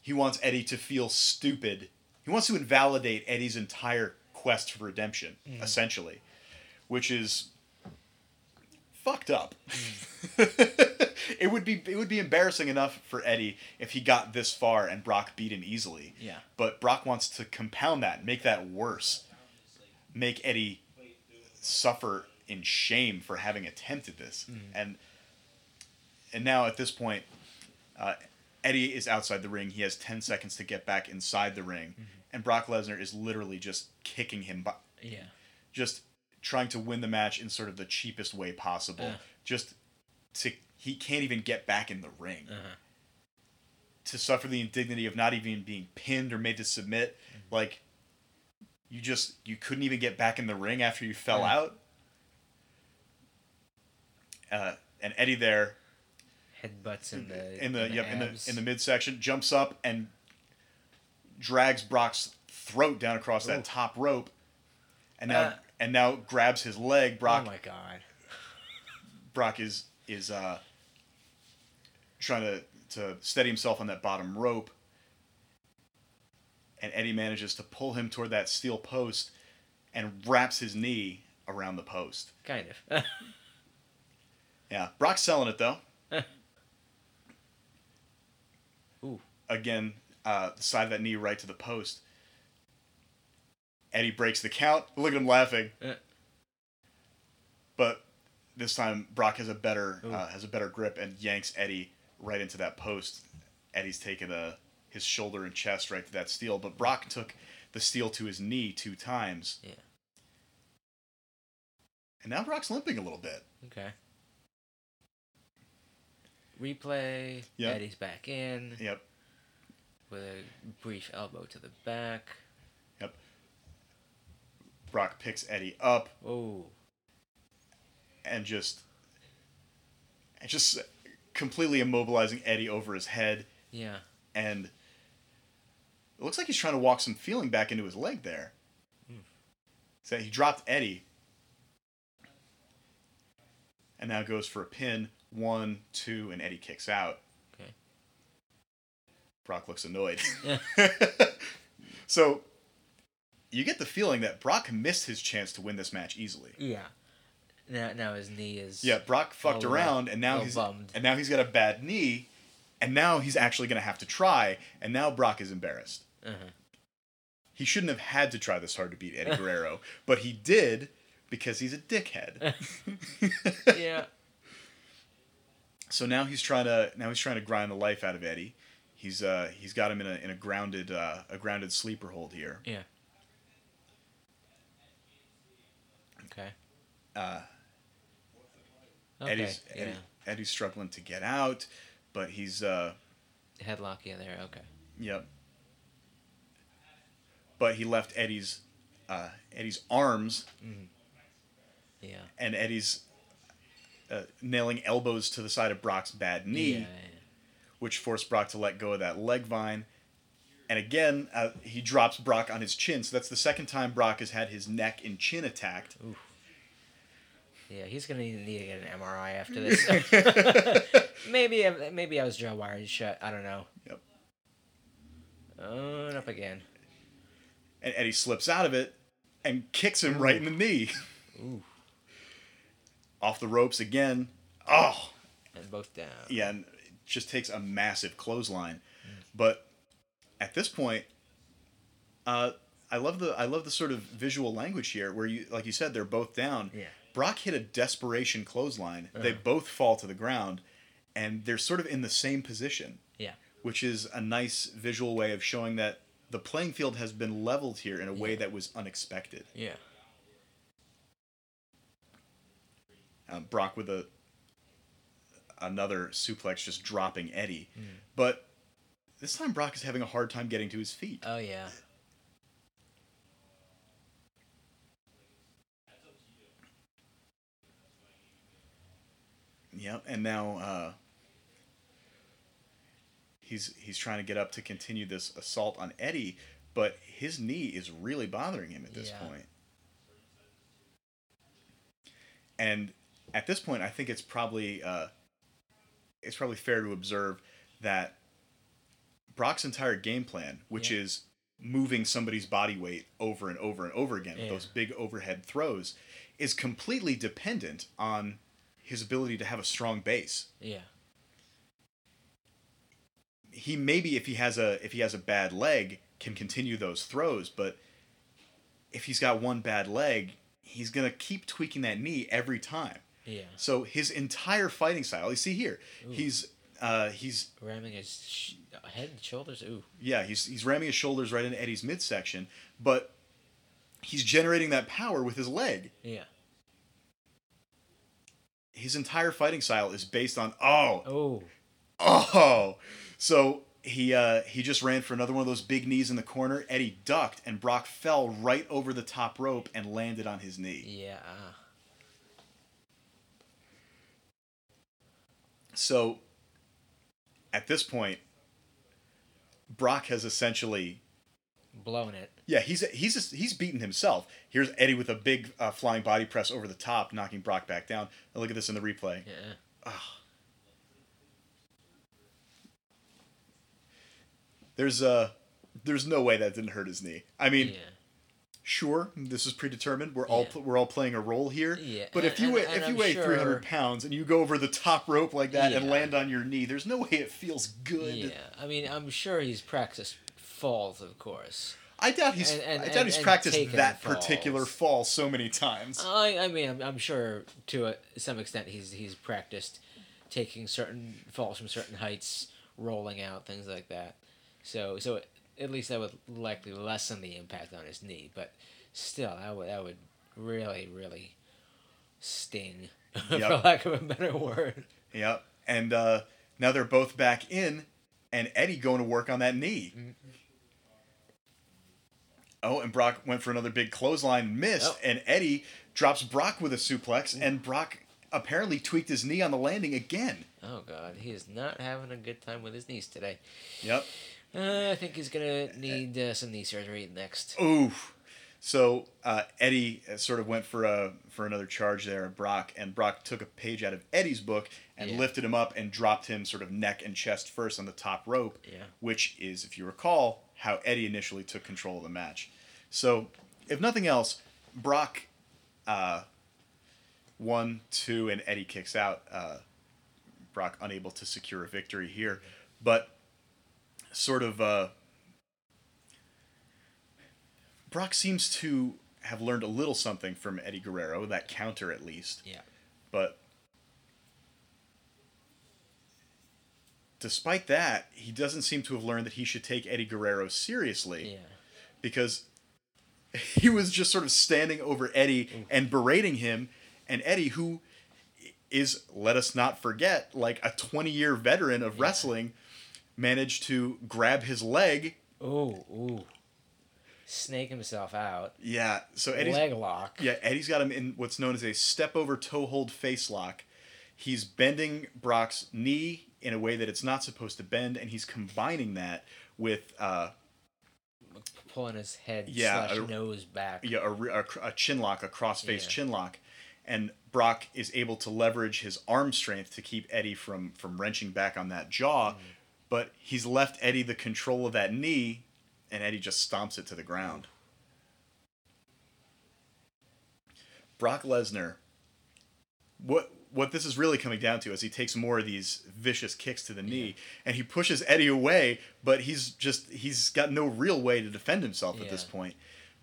He wants Eddie to feel stupid. He wants to invalidate Eddie's entire quest for redemption, mm. essentially, which is fucked up. Mm. it would be it would be embarrassing enough for Eddie if he got this far and Brock beat him easily. Yeah. But Brock wants to compound that, make that worse, make Eddie suffer in shame for having attempted this, mm. and and now at this point, uh, Eddie is outside the ring. He has ten seconds to get back inside the ring, mm-hmm. And Brock Lesnar is literally just kicking him, bu- Yeah. just trying to win the match in sort of the cheapest way possible. Yeah. Just to he can't even get back in the ring Uh-huh. to suffer the indignity of not even being pinned or made to submit. Like you just you couldn't even get back in the ring after you fell Yeah. out. Uh, and Eddie there Headbutts in the in the, in yep in the in the midsection jumps up and drags Brock's throat down across that top rope, and now Uh. and now grabs his leg. Brock Oh my god. Brock is is uh, trying to to steady himself on that bottom rope, and Eddie manages to pull him toward that steel post, and wraps his knee around the post. Kind of. Yeah, Brock's selling it though. Ooh. Again, uh, the side of that knee right to the post. Eddie breaks the count. Look at him laughing. Uh. But this time Brock has a better uh, has a better grip and yanks Eddie right into that post. Eddie's taken a his shoulder and chest right to that steel, but Brock took the steel to his knee two times. Yeah. And now Brock's limping a little bit. Okay. Replay. Yep. Eddie's back in Yep. With a brief elbow to the back. Yep. Brock picks Eddie up Oh. and just and just completely immobilizing Eddie over his head Yeah. and it looks like he's trying to walk some feeling back into his leg there. Hmm. So he dropped Eddie and now goes for a pin. One, two, and Eddie kicks out. Brock looks annoyed. Yeah. so you get the feeling that Brock missed his chance to win this match easily. Yeah. Now, now his knee is. Yeah, Brock fucked Oh, around, and now oh, he's bummed. and now he's got a bad knee, and now he's actually going to have to try, and now Brock is embarrassed. Uh-huh. He shouldn't have had to try this hard to beat Eddie Guerrero, but he did because he's a dickhead. Yeah. so now he's trying to now he's trying to grind the life out of Eddie. He's uh he's got him in a in a grounded uh, a grounded sleeper hold here. Yeah. Okay. Uh, Okay. Eddie's yeah. Eddie's struggling to get out, but he's uh, Headlock. Yeah. There. Okay. yep. But he left Eddie's uh, Eddie's arms Yeah. and Eddie's uh, nailing elbows to the side of Brock's bad knee. Yeah. yeah. Which forced Brock to let go of that leg vine. And again, uh, he drops Brock on his chin. So that's the second time Brock has had his neck and chin attacked. Yeah, he's gonna need, need to get an MRI after this. maybe, maybe I was jaw wired shut. I don't know. Yep. Oh, and up again. And Eddie slips out of it and kicks him right in the knee. Ooh. Off the ropes again. Oh, And both down. yeah, and just takes a massive clothesline. But at this point, uh, I love the I love the sort of visual language here, where you like you said they're both down. Yeah. Brock hit a desperation clothesline. They Uh-huh. both fall to the ground, and they're sort of in the same position, Yeah. which is a nice visual way of showing that the playing field has been leveled here in a way that was unexpected. Yeah. Um, Brock with a another suplex just dropping Eddie, Hmm. but this time Brock is having a hard time getting to his feet. Oh yeah. Yep, and now uh, he's he's trying to get up to continue this assault on Eddie, but his knee is really bothering him at this Yeah. point. And at this point, I think it's probably uh, it's probably fair to observe that Brock's entire game plan, which Yeah. is moving somebody's body weight over and over and over again with Yeah. those big overhead throws, is completely dependent on his ability to have a strong base. Yeah. He maybe if he has a if he has a bad leg can continue those throws, but if he's got one bad leg, he's gonna keep tweaking that knee every time. Yeah. So his entire fighting style, you see here, he's uh, he's Ramming his sh- head and shoulders. Ooh. yeah he's he's ramming his shoulders right into Eddie's midsection, but he's generating that power with his leg. Yeah. His entire fighting style is based on oh Oh. Oh, so he uh, he just ran for another one of those big knees in the corner. Eddie ducked, and Brock fell right over the top rope and landed on his knee. Yeah. So at this point, Brock has essentially blown it. yeah he's he's he's beaten himself. Here's Eddie with a big uh, flying body press over the top, knocking Brock back down. And look at this in the replay. Yeah. There's uh there's no way that didn't hurt his knee. I mean. Yeah. Sure this is predetermined we're all Yeah. we're all playing a role here Yeah, but if and- you weigh, and- if you I'm weigh sure- 300 pounds and you go over the top rope like that and land on your knee there's no way it feels good Yeah. I mean, I'm sure he's practiced falls, of course. i doubt he's And- and- i doubt and- he's practiced that particular fall so many times I, I mean, I'm, I'm sure to a, some extent he's he's practiced taking certain falls from certain heights, rolling out things like that. So so at least that would likely lessen the impact on his knee, but still, that would that would really really sting, for lack of a better word. yep and uh now they're both back in and eddie going to work on that knee Mm-hmm. Oh, and Brock went for another big clothesline, missed, Oh. and Eddie drops Brock with a suplex, and Brock apparently tweaked his knee on the landing again. Oh God, he is not having a good time with his knees today. Yep. Uh, I think he's gonna need uh, some knee surgery next. Oof. So uh, Eddie uh, sort of went for a for another charge there Brock, and Brock took a page out of Eddie's book and Yeah. lifted him up and dropped him sort of neck and chest first on the top rope, Yeah. which is, if you recall, how Eddie initially took control of the match. So, if nothing else, Brock uh, one, two, and Eddie kicks out. Uh, Brock unable to secure a victory here, but sort of. Uh, Brock seems to have learned a little something from Eddie Guerrero, that counter at least. Yeah. But despite that, he doesn't seem to have learned that he should take Eddie Guerrero seriously Yeah. because he was just sort of standing over Eddie and berating him, and Eddie, who is let us not forget like a 20 year veteran of wrestling, managed to grab his leg. Ooh, ooh. Snake himself out. Yeah, so Eddie's Leg lock. Yeah, Eddie's got him in what's known as a step over toe hold face lock. He's bending Brock's knee in a way that it's not supposed to bend, and he's combining that with uh, Pulling his head Yeah, slash a- nose back. yeah, a, a, a chin lock, a cross face Yeah. chin lock, and Brock is able to leverage his arm strength to keep Eddie from from wrenching back on that jaw, Mm-hmm. But he's left Eddie the control of that knee, and Eddie just stomps it to the ground. Brock Lesnar. What what this is really coming down to is he takes more of these vicious kicks to the knee and he pushes Eddie away, but he's just he's got no real way to defend himself at this point.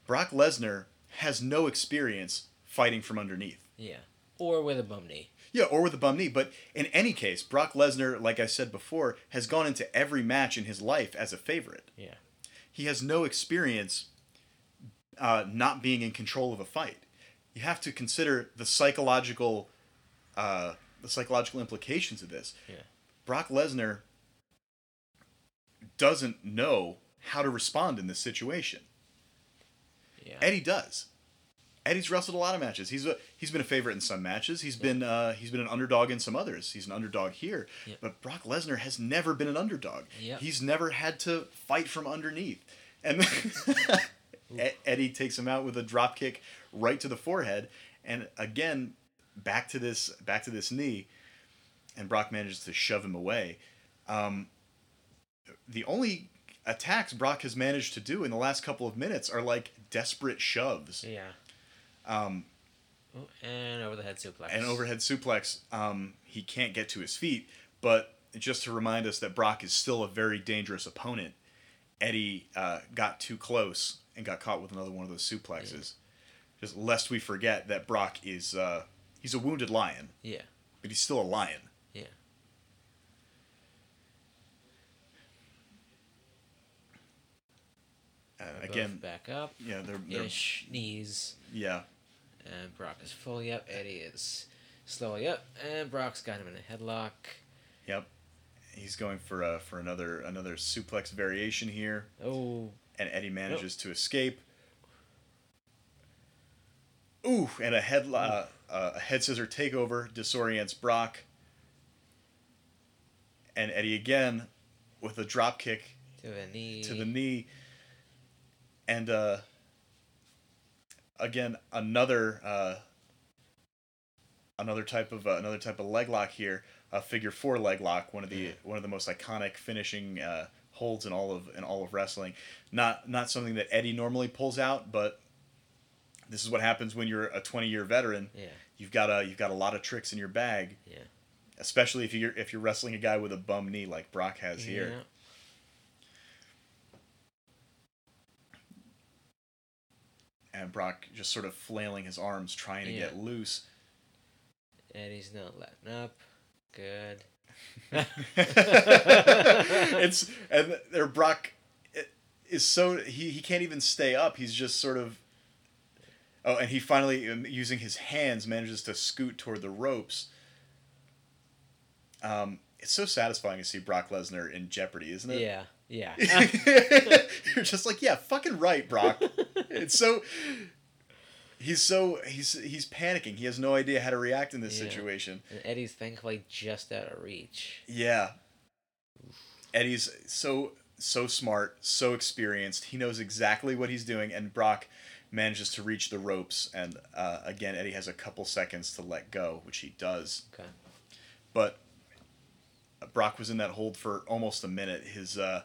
Brock Lesnar has no experience fighting from underneath. Yeah. Or with a bum knee. Yeah, or with a bum knee. But in any case, Brock Lesnar, like I said before, has gone into every match in his life as a favorite. Yeah. He has no experience uh, not being in control of a fight. You have to consider the psychological, uh, the psychological implications of this. Yeah. Brock Lesnar doesn't know how to respond in this situation. Yeah. Eddie does. Eddie's wrestled a lot of matches. He's a, he's been a favorite in some matches. He's been uh, he's been an underdog in some others. He's an underdog here. Yep. But Brock Lesnar has never been an underdog. Yep. He's never had to fight from underneath. And Eddie takes him out with a drop kick right to the forehead. And again, back to this back to this knee. And Brock manages to shove him away. Um, the only attacks Brock has managed to do in the last couple of minutes are like desperate shoves. Yeah. Um, Oh, and overhead suplex. and overhead suplex. Um, he can't get to his feet, but just to remind us that Brock is still a very dangerous opponent. Eddie uh, got too close and got caught with another one of those suplexes. Just lest we forget that Brock is uh, he's a wounded lion, Yeah. but he's still a lion. Yeah. Uh, again, back up. yeah, they're, they're Ish knees. yeah, And Brock is fully up. Eddie is slowly up. And Brock's got him in a headlock. yep. He's going for uh, for another another suplex variation here. Oh. and Eddie manages to escape. Ooh, and a head uh, uh, a head scissor takeover disorients Brock, and Eddie again with a drop kick To the knee. to the knee, and uh, again another uh, another type of uh, another type of leg lock here, a figure four leg lock, one of the Yeah. one of the most iconic finishing uh, holds in all of in all of wrestling. Not not something that Eddie normally pulls out, but this is what happens when you're a 20 year veteran. Yeah. You've got a you've got a lot of tricks in your bag, Yeah. especially if you're if you're wrestling a guy with a bum knee like Brock has here. And Brock just sort of flailing his arms trying to Yeah. get loose. Eddie's not letting up. Good. it's and there Brock is so he he can't even stay up. He's just sort of Oh, and he finally um, using his hands manages to scoot toward the ropes. Um it's so satisfying to see Brock Lesnar in jeopardy, isn't it? Yeah. Yeah. You're just like, yeah, fucking right, Brock. it's so he's so he's he's panicking. He has no idea how to react in this Yeah. situation. and Eddie's thankfully just out of reach. Yeah. Eddie's so so smart, so experienced. He knows exactly what he's doing, and Brock manages to reach the ropes. And uh, again, Eddie has a couple seconds to let go, which he does. Okay. But Brock was in that hold for almost a minute. His uh,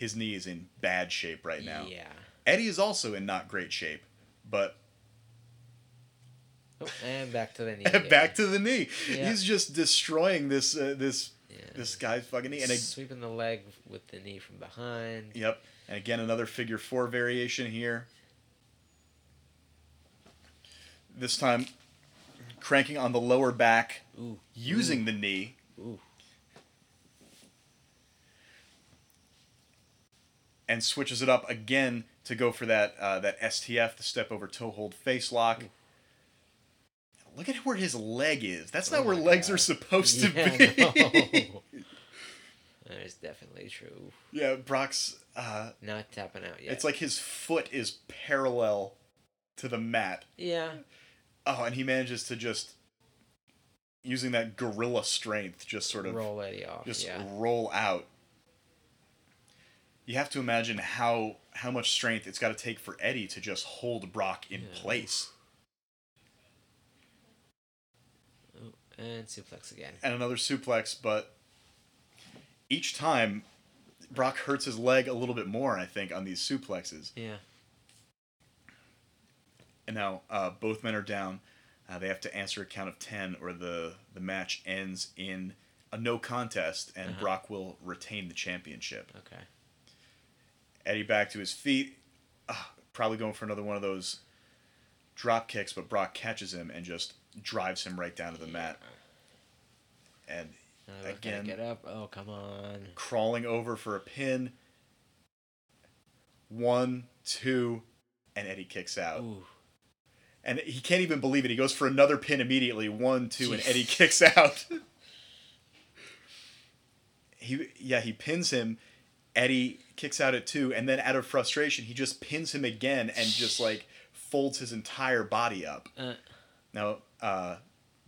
his knee is in bad shape right now. Yeah. Eddie is also in not great shape, but Oh, and back to the knee. back to the knee. Yeah. He's just destroying this uh, this Yeah. this guy's fucking knee. And sweeping the leg with the knee from behind. Yep. And again, another figure four variation here. This time, cranking on the lower back, Ooh. using the knee. Ooh. And switches it up again to go for that uh, that STF, the step over toe hold face lock. Look at where his leg is. That's not Oh where legs God. are supposed to Yeah, be. no. That is definitely true. yeah, Brock's. Uh, Not tapping out yet. It's like his foot is parallel to the mat. yeah, Oh, and he manages to just using that gorilla strength, just sort of roll Eddie off. just yeah, roll out. You have to imagine how how much strength it's got to take for Eddie to just hold Brock in Yeah. place. Oh, and suplex again. And another suplex, but each time Brock hurts his leg a little bit more, I think, on these suplexes. Yeah, And now uh, both men are down. Uh, they have to answer a count of 10 or the, the match ends in a no contest and Uh-huh. Brock will retain the championship. okay. Eddie back to his feet. Ah, probably going for another one of those drop kicks, but Brock catches him and just drives him right down to the mat. And Again. get up. Oh, come on. crawling over for a pin. One, two, and Eddie kicks out. Ooh, And he can't even believe it. He goes for another pin immediately. One, two, and Eddie kicks out. he yeah, he pins him. Eddie kicks out at two, and then out of frustration, he just pins him again and just like folds his entire body up. uh, Now, uh,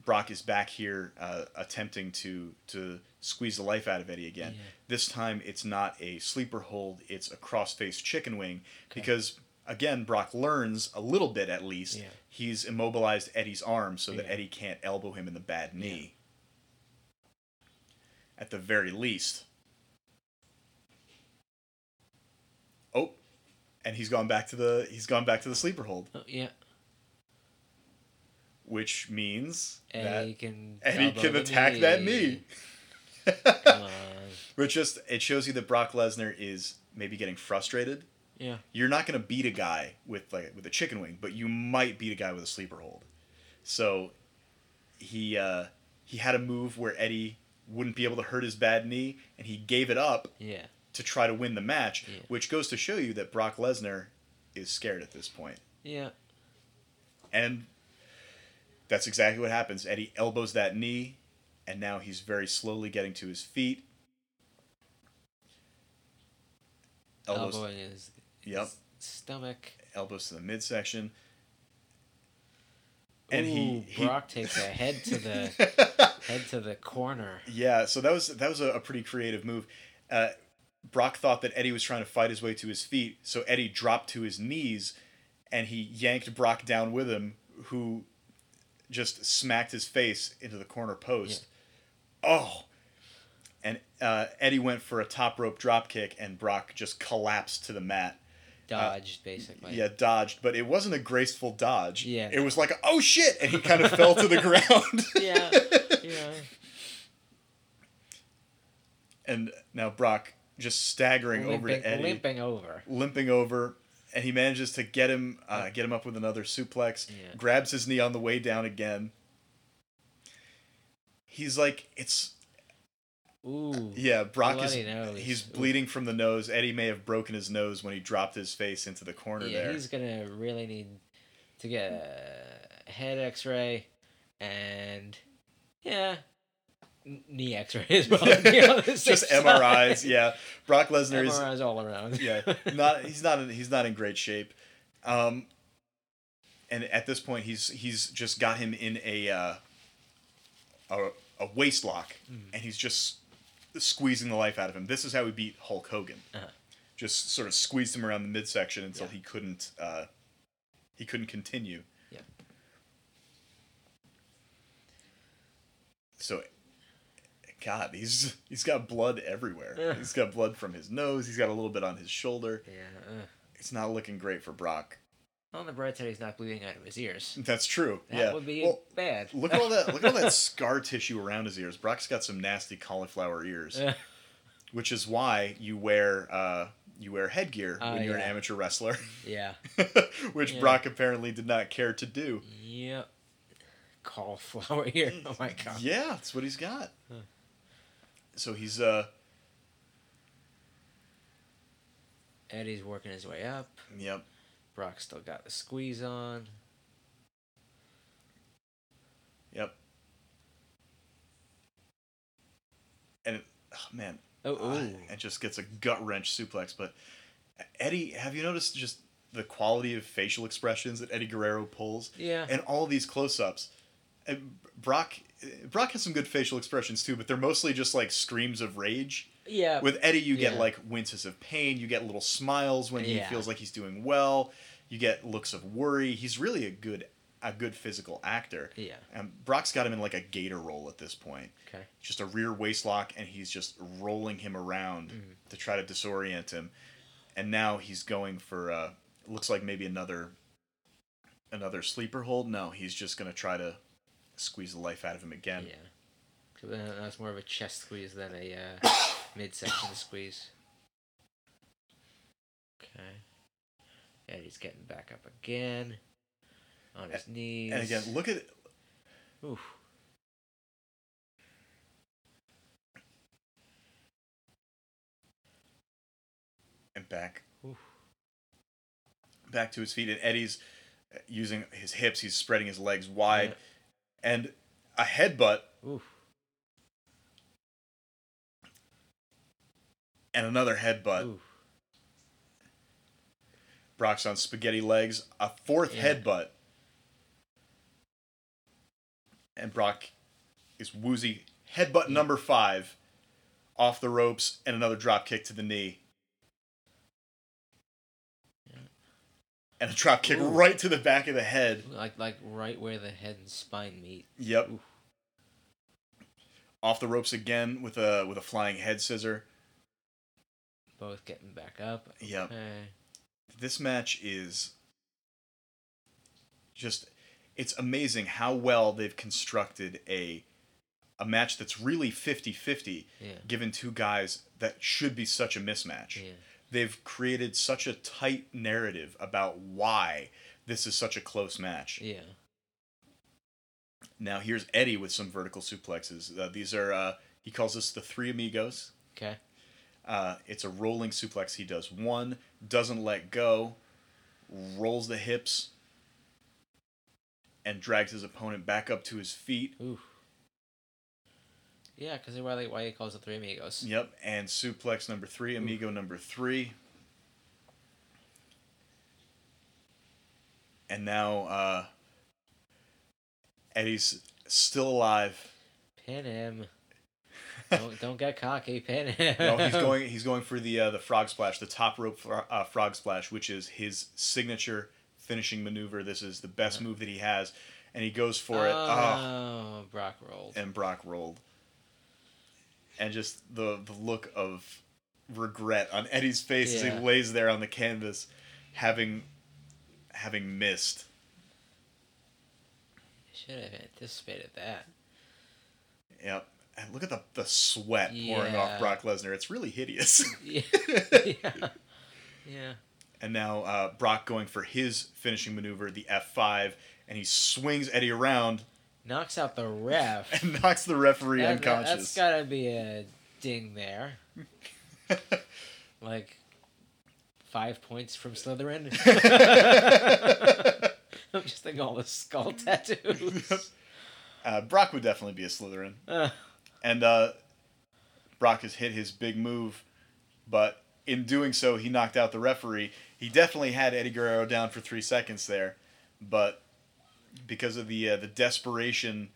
Brock is back here uh, attempting to to squeeze the life out of Eddie again. Yeah. This time, it's not a sleeper hold; it's a cross-face chicken wing Okay. because again, Brock learns a little bit at least. Yeah. He's immobilized Eddie's arm so that Yeah. Eddie can't elbow him in the bad knee. At the very least. Oh, and he's gone back to the he's gone back to the sleeper hold, oh, yeah. which means that Eddie can. Eddie elbow can attack that knee. Come on. Which just it shows you that Brock Lesnar is maybe getting frustrated. Yeah. You're not going to beat a guy with like with a chicken wing, but you might beat a guy with a sleeper hold. So he uh, he had a move where Eddie wouldn't be able to hurt his bad knee, and he gave it up Yeah. To try to win the match, Yeah. which goes to show you that Brock Lesnar is scared at this point. Yeah. And that's exactly what happens. Eddie elbows that knee, and now he's very slowly getting to his feet. Elbows, Elbowing his, his Yep. stomach. elbows to the midsection. And Ooh, he, he Brock takes a head to the head to the corner. yeah, so that was that was a, a pretty creative move. Uh, Brock thought that Eddie was trying to fight his way to his feet, so Eddie dropped to his knees, and he yanked Brock down with him, who just smacked his face into the corner post. Oh, and uh, Eddie went for a top rope drop kick, and Brock just collapsed to the mat. Dodged basically. Yeah, dodged, but it wasn't a graceful dodge. Yeah. it was like, oh shit, and he kind of fell to the ground. Yeah. Yeah. and now Brock just staggering over to Eddie, limping over. limping over, and he manages to get him, uh, get him up with another suplex. Yeah. Grabs his knee on the way down again. He's like, it's Ooh. yeah. Brock is nose. he's Ooh. bleeding from the nose. Eddie may have broken his nose when he dropped his face into the corner Yeah, there. he's gonna really need to get a head X-ray and yeah, knee X-rays, as well. to be Just MRIs. Yeah, Brock Lesnar is MRIs all around. yeah, not he's not in, he's not in great shape. Um, and at this point, he's he's just got him in a uh, a, a waist lock, and he's just squeezing the life out of him. This is how he beat Hulk Hogan. Uh-huh. Just sort of squeezed him around the midsection until Yeah. he couldn't uh, he couldn't continue. Yeah. So. God, he's he's got blood everywhere. Yeah. He's got blood from his nose. He's got a little bit on his shoulder. Yeah. Uh. It's not looking great for Brock. On the bright side, he's not bleeding out of his ears. That's true. That yeah. would be well, bad. look at all that. Look at all that scar tissue around his ears. Brock's got some nasty cauliflower ears, Uh, which is why you wear uh, you wear headgear Ah, when you're an amateur wrestler, yeah. which Yeah. Brock apparently did not care to do. Yep. Cauliflower ear. Oh my god. Yeah, that's what he's got. Huh. So he's uh Eddie's working his way up. Yep. Brock still got the squeeze on. Yep. And it, oh man, Oh, uh, it just gets a gut wrench suplex. But Eddie, have you noticed just the quality of facial expressions that Eddie Guerrero pulls? Yeah. And all these close-ups. Brock, Brock has some good facial expressions too, but they're mostly just like screams of rage. yeah. With Eddie, you get Yeah. like winces of pain. You get little smiles when he Yeah. feels like he's doing well. You get looks of worry. He's really a good, a good physical actor. Yeah. And Brock's got him in like a gator roll at this point. Okay. Just a rear waist lock, and he's just rolling him around Mm-hmm. to try to disorient him. And now he's going for uh, looks like maybe another, another sleeper hold. No, he's just gonna try to squeeze the life out of him again. Yeah. So That's more of a chest squeeze than a uh, midsection squeeze. Okay. Eddie's getting back up again. On his knees. And again, look at Oof. and back Oof. back to his feet and eddie's uh, using his hips he's spreading his legs wide and a headbutt Oof. and another headbutt Oof. brock's on spaghetti legs a fourth Yeah. headbutt and brock is woozy headbutt number five off the ropes and another drop kick to the knee and a drop kick Ooh. right to the back of the head Like like right where the head and spine meet. Yep. Oof. Off the ropes again with a with a flying head scissor. Both getting back up. Yep. Okay. This match is just it's amazing how well they've constructed a a match that's really 50-50 Yeah. given two guys that should be such a mismatch. Yeah. They've created such a tight narrative about why this is such a close match. Yeah. Now here's Eddie with some vertical suplexes. Uh, these are uh, he calls this the three amigos. Okay. Uh, it's a rolling suplex. He does one, doesn't let go, rolls the hips, and drags his opponent back up to his feet. Oof. Yeah, because why they why he calls it three amigos. Yep, and suplex number three, amigo number three. And now uh, Eddie's still alive. Pin him. don't don't get cocky. Pin him. No, he's going. He's going for the uh, the frog splash, the top rope fro- uh, frog splash, which is his signature finishing maneuver. This is the best move that he has, and he goes for it. Oh, Oh, Brock rolled. and Brock rolled, and just the the look of regret on Eddie's face as he lays there on the canvas, having having missed. Should have anticipated that. Yep. And look at the, the sweat pouring off Brock Lesnar. It's really hideous. Yeah. yeah. Yeah. And now uh, Brock going for his finishing maneuver, the F5, and he swings Eddie around Knocks out the ref. and knocks the referee That- that- That's unconscious. gotta be a ding there. Like five points from Slytherin. I'm just thinking all the skull tattoos. uh, Brock would definitely be a Slytherin. Uh, And uh, Brock has hit his big move, but in doing so, he knocked out the referee. He definitely had Eddie Guerrero down for three seconds there, but because of the uh, the desperation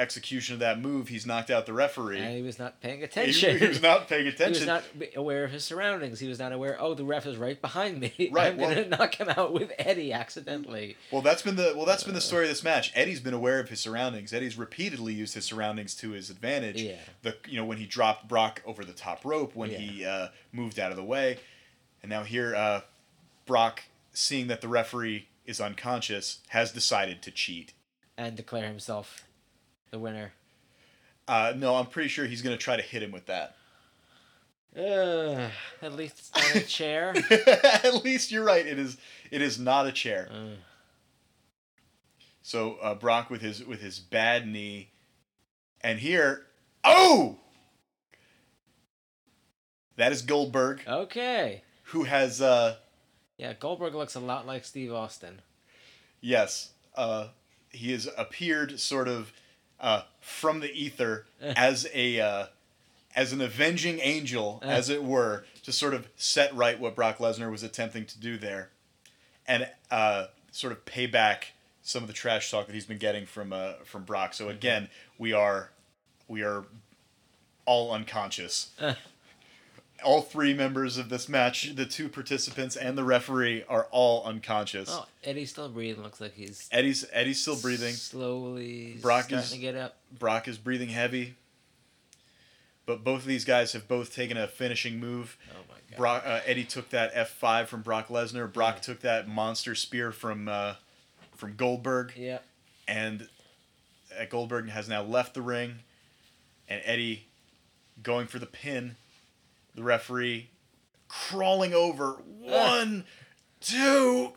execution of that move, he's knocked out the referee. and he was not paying attention. he was not paying attention. He was not aware of his surroundings. He was not aware. Oh, the ref is right behind me. Right, I'm well- gonna knock him out with Eddie accidentally. Well, that's been the well, that's been the story of this match. Eddie's been aware of his surroundings. Eddie's repeatedly used his surroundings to his advantage. Yeah. The you know when he dropped Brock over the top rope, when Yeah. he uh, moved out of the way, and now here uh, Brock, seeing that the referee is unconscious, has decided to cheat. And declare himself the winner. Uh, no, I'm pretty sure he's going to try to hit him with that. Uh, at least it's not a chair. At least you're right. It is. It is not a chair. Uh, So uh, Brock with his with his bad knee, and here, oh, that is Goldberg, okay. who has uh, Yeah, Goldberg looks a lot like Steve Austin. yes, uh, he has appeared sort of uh, from the ether as a uh, as an avenging angel, as it were, to sort of set right what Brock Lesnar was attempting to do there, and uh, sort of pay back some of the trash talk that he's been getting from uh, from Brock. So again, we are we are all unconscious. All three members of this match, the two participants and the referee, are all unconscious. Oh, Eddie's still breathing. Looks like he's Eddie's Eddie's still breathing. Slowly Brock starting is- to get up. Brock is breathing heavy. But both of these guys have both taken a finishing move. Oh my god. Brock, uh, Eddie took that F five from Brock Lesnar. Brock took that monster spear from uh, from Goldberg, Yeah. and uh, Goldberg has now left the ring, and Eddie going for the pin. The referee crawling over one, two,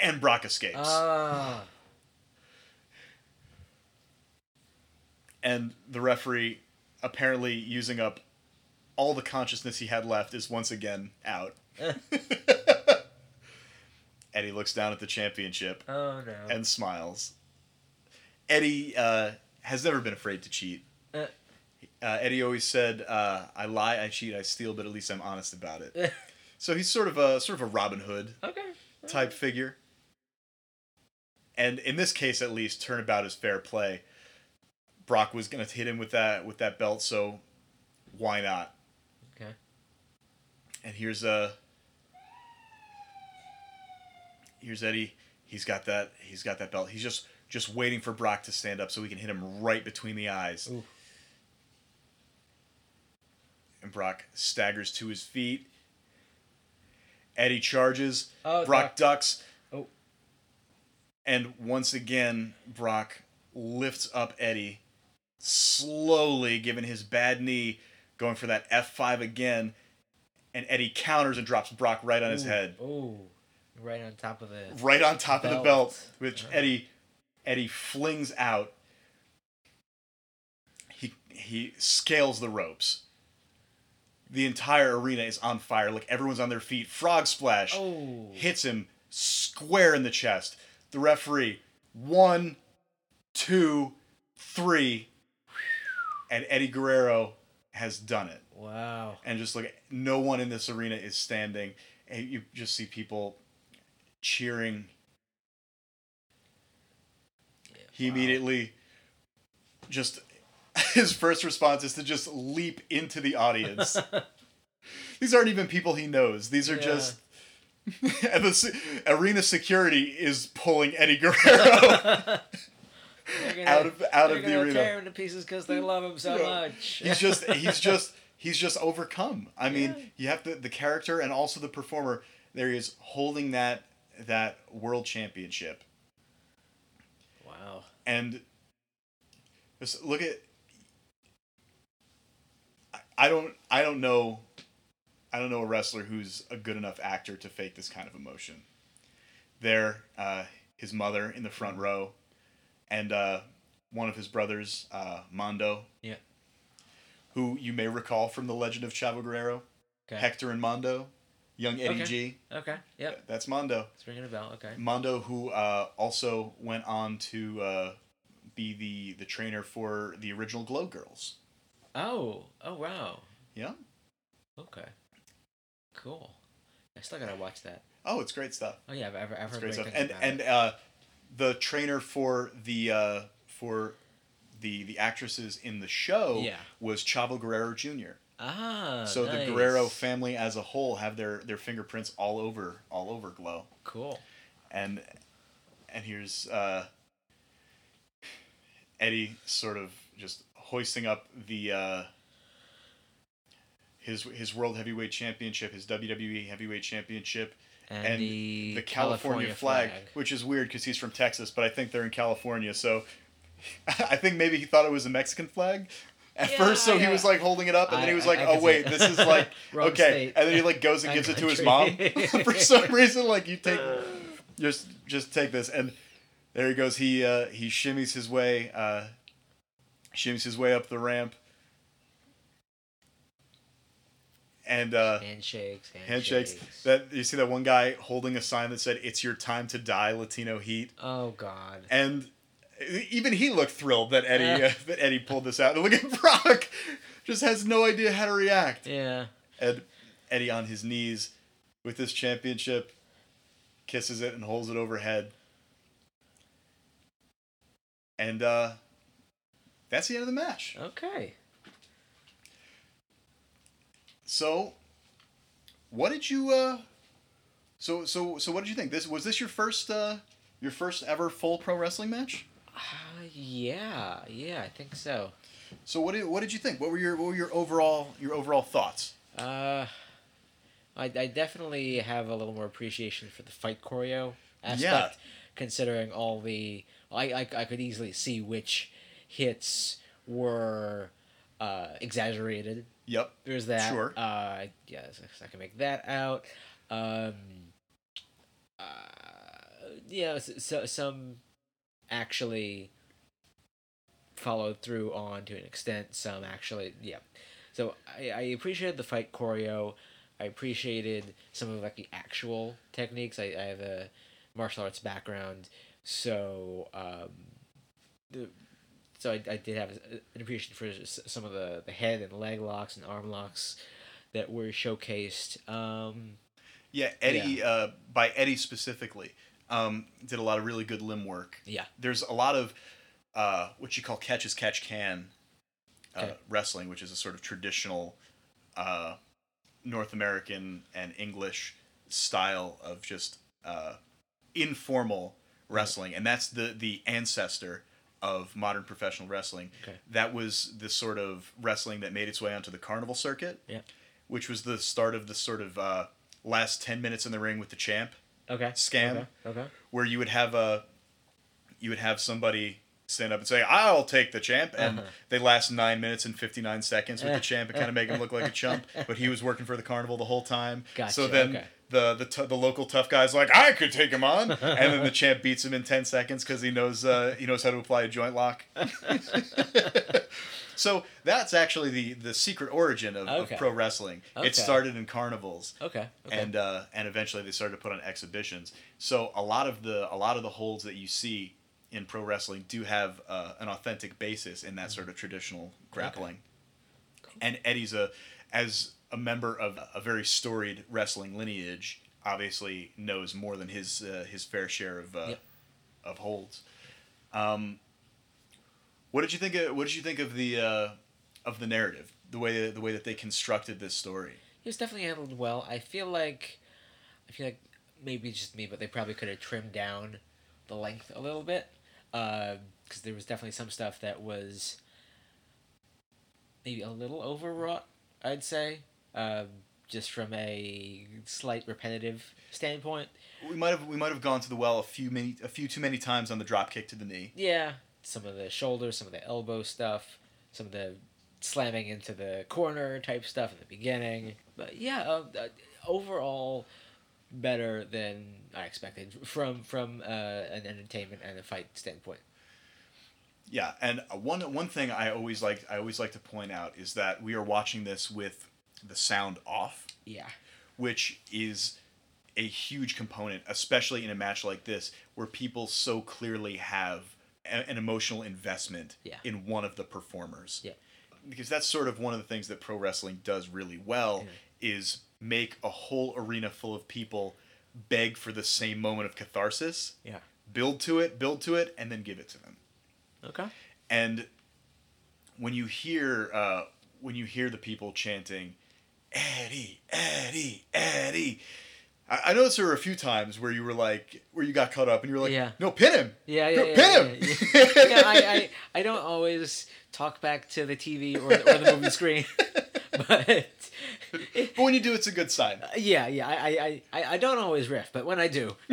and Brock escapes. Ah. and the referee apparently using up all the consciousness he had left is once again out. Eddie looks down at the championship oh no. and smiles. Eddie uh, has never been afraid to cheat. Uh. Eddie always said, uh, "I lie, I cheat, I steal, but at least I'm honest about it." so he's sort of a sort of a Robin Hood okay. type figure. And in this case, at least, turnabout is fair play. Brock was gonna hit him with that with that belt, so why not? Okay. And here's uh here's Eddie. He's got that. He's got that belt. He's just just waiting for Brock to stand up so he can hit him right between the eyes. Oof. And Brock staggers to his feet. Eddie charges. Oh, Brock ducks. Oh. And once again, Brock lifts up Eddie, slowly giving his bad knee, going for that F5 again. And Eddie counters and drops Brock right on his head. Oh. Right on top of the. Right on top of the Belt. belt, which Uh-huh. Eddie Eddie flings out. He he scales the ropes. The entire arena is on fire. Like everyone's on their feet. Frog splash Oh. hits him square in the chest. The referee, one, two, three, and Eddie Guerrero has done it. Wow. And just like no one in this arena is standing, and you just see people cheering. He wow. immediately just his first response is to just leap into the audience. These aren't even people he knows. These are Yeah. just and the se- arena security is pulling Eddie Guerrero gonna, out of out they're of the arena. tear him to pieces because they love him so much. He's just he's just he's just overcome. I mean, Yeah. you have the the character and also the performer. There he is holding that that world championship, wow. and just look at. I- don't I don't know. I don't know a wrestler who's a good enough actor to fake this kind of emotion. There, uh, his mother in the front row, and uh, one of his brothers, uh, Mondo. Yeah. Who you may recall from the Legend of Chavo Guerrero, Okay. Hector and Mondo, young Eddie Okay. G. Okay. Yep. That's Mondo. It's ringing a bell. Okay. Mondo, who uh, also went on to uh, be the the trainer for the original Glow Girls. Oh. Oh wow. Yeah. Okay. Cool. I still gotta watch that. Oh, it's great stuff. Oh yeah, I've, It's heard great stuff. And and uh, the trainer for the uh, for the the actresses in the show Yeah. was Chavo Guerrero Jr. ah. So nice. the Guerrero family as a whole have their their fingerprints all over all over Glow. Cool. and and here's uh, Eddie sort of just hoisting up the uh, his his world heavyweight championship, his WWE heavyweight championship, And, and, the, the California, flag, which is weird because he's from Texas, but I think they're in California, so I think maybe he thought it was a Mexican flag. At Yeah, first, so he was like holding it up, and then he was like, I "Oh wait, this is like okay," state. and then he like goes and Wrong gives it to his mom. For some reason, like you take, just just take this, and there he goes. He uh, he shimmies his way, uh, shimmies his way up the ramp, and uh, Handshakes, handshakes. handshakes. That you see that one guy holding a sign that said "It's your time to die, Latino Heat," Oh God. and even he looked thrilled that Eddie uh, that Eddie pulled this out. And look at Brock, just has no idea how to react. Yeah. And Eddie on his knees with his championship, kisses it and holds it overhead. And uh, that's the end of the match. Okay. So, what did you? Uh, so so so what did you think? This was this your first uh, your first ever full pro wrestling match? Uh, yeah. Yeah. I think so. So what did what did you think? What were your what were your overall your overall thoughts? Uh, I, I definitely have a little more appreciation for the fight choreo aspect, Yeah. considering all the I, I I could easily see which hits were uh, exaggerated. Yep. There's that. Sure. Uh, yeah, I can make that out. Um, uh, yeah, so, so some actually followed through on to an extent. Some actually, yeah. So I, I appreciated the fight choreo. I appreciated some of like the actual techniques. I, I have a martial arts background, so um, the so I, I did have an appreciation for some of the, the head and leg locks and arm locks that were showcased. Um, Yeah, Eddie. Uh, by Eddie specifically, um, did a lot of really good limb work. yeah, There's a lot of uh, what you call catch as catch can uh, Okay. wrestling, which is a sort of traditional uh, North American and English style of just uh, informal wrestling, and that's the the ancestor of modern professional wrestling. Okay. That was the sort of wrestling that made its way onto the carnival circuit, yeah. which was the start of the sort of uh, last ten minutes in the ring with the champ Okay. Scam. Okay. okay. where you would have a you would have somebody stand up and say i'll take the champ and Uh-huh. they last nine minutes and 59 seconds with the champ and kind of make him look like a chump but he was working for the carnival the whole time Gotcha, so then okay. the the, t- the local tough guy's like i could take him on and then the champ beats him in 10 seconds because he knows uh, he knows how to apply a joint lock so that's actually the the secret origin of, Okay. of pro wrestling Okay. it started in carnivals Okay. okay. and uh, and eventually they started to put on exhibitions. So a lot of the a lot of the holds that you see in pro wrestling do have uh, an authentic basis in that sort of traditional grappling. And Eddie's a as a member of a very storied wrestling lineage, obviously knows more than his uh, his fair share of uh, Yep. of holds. Um, what did you think? Of, what did you think of the uh, of the narrative? The way the way that they constructed this story. It was definitely handled well. I feel like, I feel like maybe just me, but they probably could have trimmed down the length a little bit, because there was definitely some stuff that was maybe a little overwrought. I'd say, um, just from a slight repetitive standpoint. We might have we might have gone to the well a few many a few too many times on the drop kick to the knee. Yeah, some of the shoulders, some of the elbow stuff, some of the slamming into the corner type stuff at the beginning. But yeah, uh, uh, overall better than I expected from from uh, an entertainment and a fight standpoint. Yeah, and one one thing I always like I always like to point out is that we are watching this with the sound off, Yeah. which is a huge component, especially in a match like this where people so clearly have a- an emotional investment Yeah. in one of the performers. Yeah. Because that's sort of one of the things that pro wrestling does really well is make a whole arena full of people beg for the same moment of catharsis, Yeah. build to it, build to it, and then give it to them. Okay. And when you hear uh, when you hear the people chanting, Eddie, Eddie, Eddie. I, I noticed there were a few times where you were like, where you got caught up, and you were like, Yeah. "No, pin him! Yeah, No, yeah, yeah. pin yeah, him!" yeah. yeah, I, I, I don't always talk back to the TV or the, or the movie screen, but but when you do, it's a good sign. yeah, yeah, I, I, I, I don't always riff, but when I do,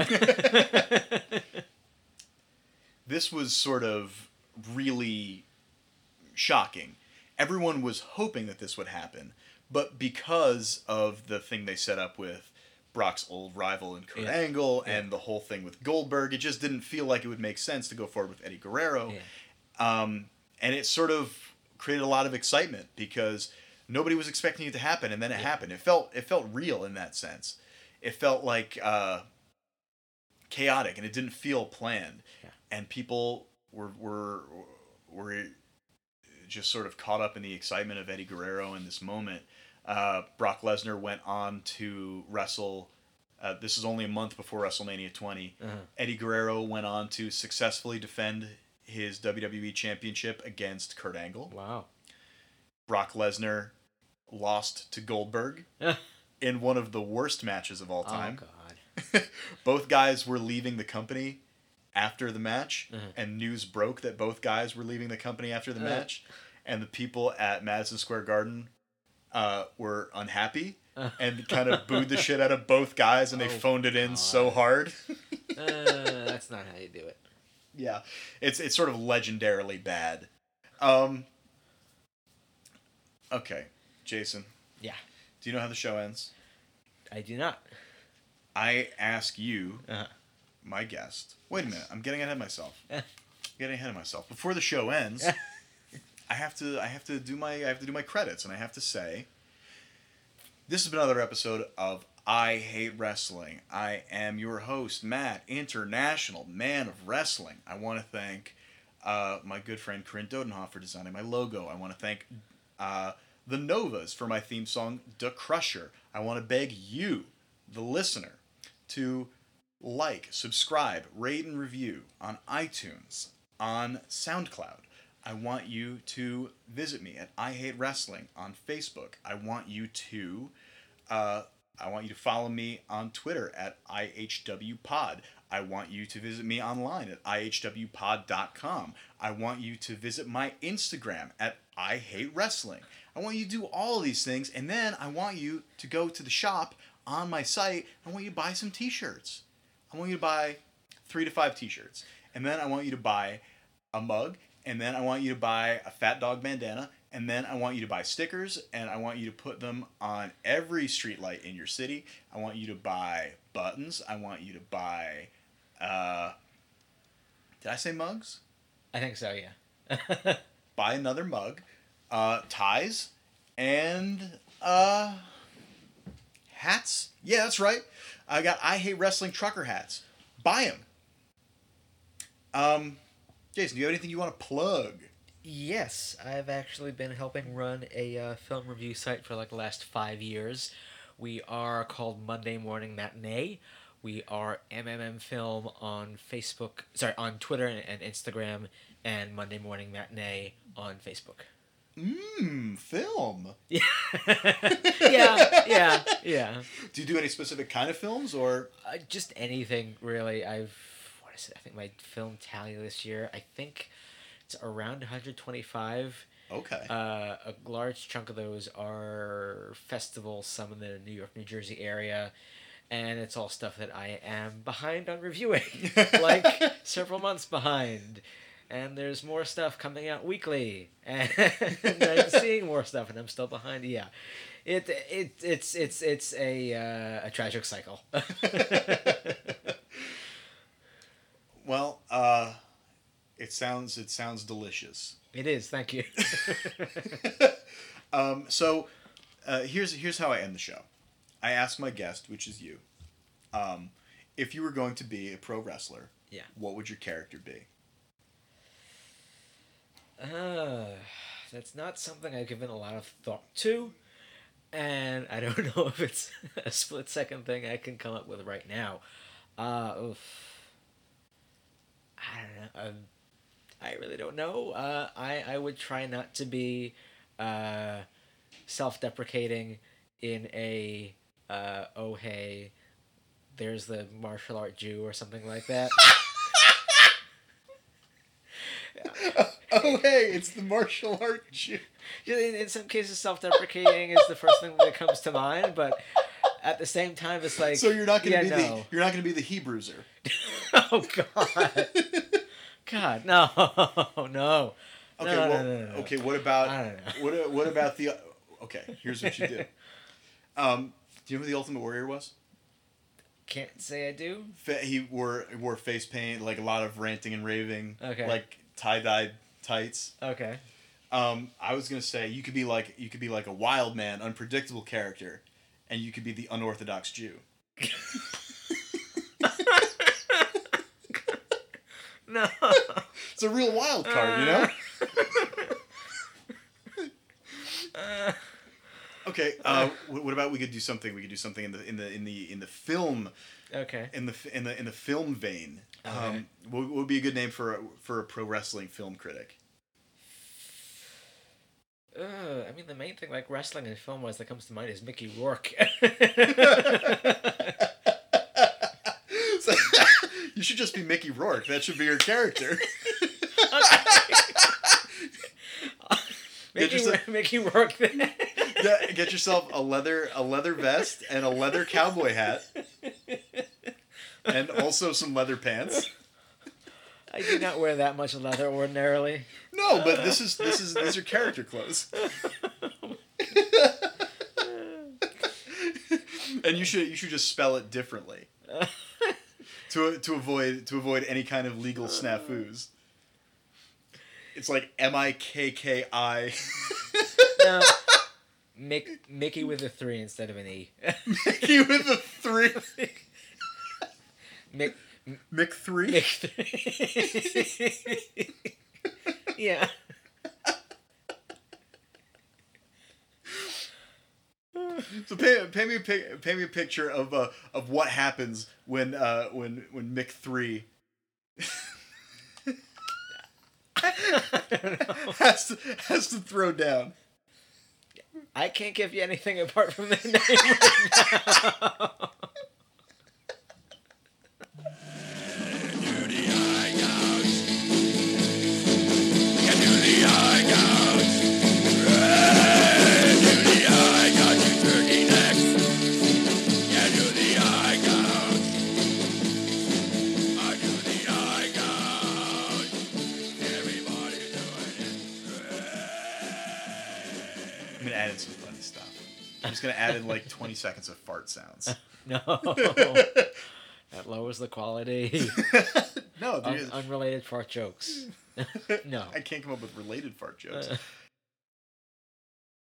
This was sort of really shocking. Everyone was hoping that this would happen, but because of the thing they set up with Brock's old rival and Kurt Yeah. Angle Yeah. and the whole thing with Goldberg, it just didn't feel like it would make sense to go forward with Eddie Guerrero. Yeah. Um, and it sort of created a lot of excitement because nobody was expecting it to happen, and then it happened. It felt it felt real in that sense. It felt like uh, chaotic, and it didn't feel planned. Yeah. And people were were were just sort of caught up in the excitement of Eddie Guerrero in this moment. Uh, Brock Lesnar went on to wrestle. Uh, this is only a month before WrestleMania 20. Uh-huh. Eddie Guerrero went on to successfully defend his WWE Championship against Kurt Angle. Wow. Brock Lesnar lost to Goldberg in one of the worst matches of all time. Oh God. both guys were leaving the company after the match, Mhm. and news broke that both guys were leaving the company after the Uh. match, and the people at Madison Square Garden uh, were unhappy Uh. and kind of booed the shit out of both guys, and they Oh, phoned it in so hard. Uh, that's not how you do it. yeah, it's it's sort of legendarily bad. Um. Okay, Jason. Yeah. Do you know how the show ends? I do not. I ask you, Uh-huh. my guest. Wait a minute, I'm getting ahead of myself. Eh. getting ahead of myself. Before the show ends, I have to I have to do my I have to do my credits, and I have to say, this has been another episode of I Hate Wrestling. I am your host, Matt, international man of wrestling. I want to thank uh, my good friend Corinne Dodenhoff for designing my logo. I want to thank uh, the Novas for my theme song, "The Crusher." I want to beg you, the listener, to like, subscribe, rate, and review on iTunes, on SoundCloud. I want you to visit me at I Hate Wrestling on Facebook. I want you to, uh, I want you to follow me on Twitter at IHWPod. I want you to visit me online at ihwpod.com. I want you to visit my Instagram at I Hate Wrestling. I want you to do all these things, and then I want you to go to the shop on my site. I want you to buy some T-shirts. I want you to buy three to five T-shirts, and then I want you to buy a mug, and then I want you to buy a Fat Dog bandana, and then I want you to buy stickers, and I want you to put them on every streetlight in your city. I want you to buy buttons. I want you to buy. Uh, did I say mugs? I think so. Yeah. Buy another mug, uh, ties, and uh, hats. Yeah, that's right. I got I hate wrestling trucker hats. Buy them. Um, Jason, do you have anything you want to plug? Yes, I've actually been helping run a uh, film review site for like the last five years. We are called Monday Morning Matinee. We are MMM Film on Facebook, sorry, on Twitter and, and Instagram, and Monday Morning Matinee on Facebook. Mmm, film. Yeah, yeah, yeah, yeah. Do you do any specific kind of films or? Uh, just anything really. I've what is it? I think my film tally this year. I think it's around 125. Okay. Uh, a large chunk of those are festivals, some in the New York, New Jersey area, and it's all stuff that I am behind on reviewing, like several months behind. And there's more stuff coming out weekly, and I'm seeing more stuff, and I'm still behind. Yeah, it it it's it's it's a uh, a tragic cycle. well, uh, it sounds it sounds delicious. it is. Thank you. um, so uh, here's here's how I end the show. I ask my guest, which is you, um, if you were going to be a pro wrestler, Yeah. what would your character be? Uh, that's not something I've given a lot of thought to, and I don't know if it's a split second thing I can come up with right now. Uh, oof. I don't know. Um, I really don't know. Uh, I I would try not to be uh, self-deprecating in a uh, oh hey, there's the martial art Jew or something like that. oh hey, it's the martial art Jew. In, in some cases, self-deprecating is the first thing that comes to mind, but at the same time, it's like So you're not gonna yeah, be no. the you're not gonna be the Hebruiser. oh God, God, no, no. Okay, no, well, no, okay. What about I don't know. what? What about the? Okay, here's what you do. Um, do you know who the Ultimate Warrior was? Can't say I do. He wore wore face paint, like a lot of ranting and raving, Okay. like tie dyed tights. Okay. Um, I was gonna say you could be like you could be like a wild man, unpredictable character, and you could be the unorthodox Jew. No. It's a real wild card, you know. Uh, Okay. Uh, what about we could do something? We could do something in the in the in the in the film okay. in the in the in the film vein. Okay. Um, what, would be a good name for a, for a pro wrestling film critic? Uh, I mean, the main thing like wrestling and film wise that comes to mind is Mickey Rourke. So- you should just be Mickey Rourke. That should be your character. Mickey, yourself- Mickey Rourke. Then. get, yourself a leather a leather vest and a leather cowboy hat, and also some leather pants. I do not wear that much leather ordinarily. No, but this is this is these are character clothes. and you should you should just spell it differently to to avoid to avoid any kind of legal snafus. It's like M I K K I. No. Mick, Mickey with a three instead of an E. Mickey with a three. Mick, Mick three. Mick three. yeah. So pay, pay me a pay me a picture of uh, of what happens when uh, when when Mick three I don't know. has to has to throw down. I can't give you anything apart from the name right now. just gonna add in like 20 seconds of fart sounds. No. that lowers the quality. no, Un- unrelated fart jokes. no. I can't come up with related fart jokes. Uh.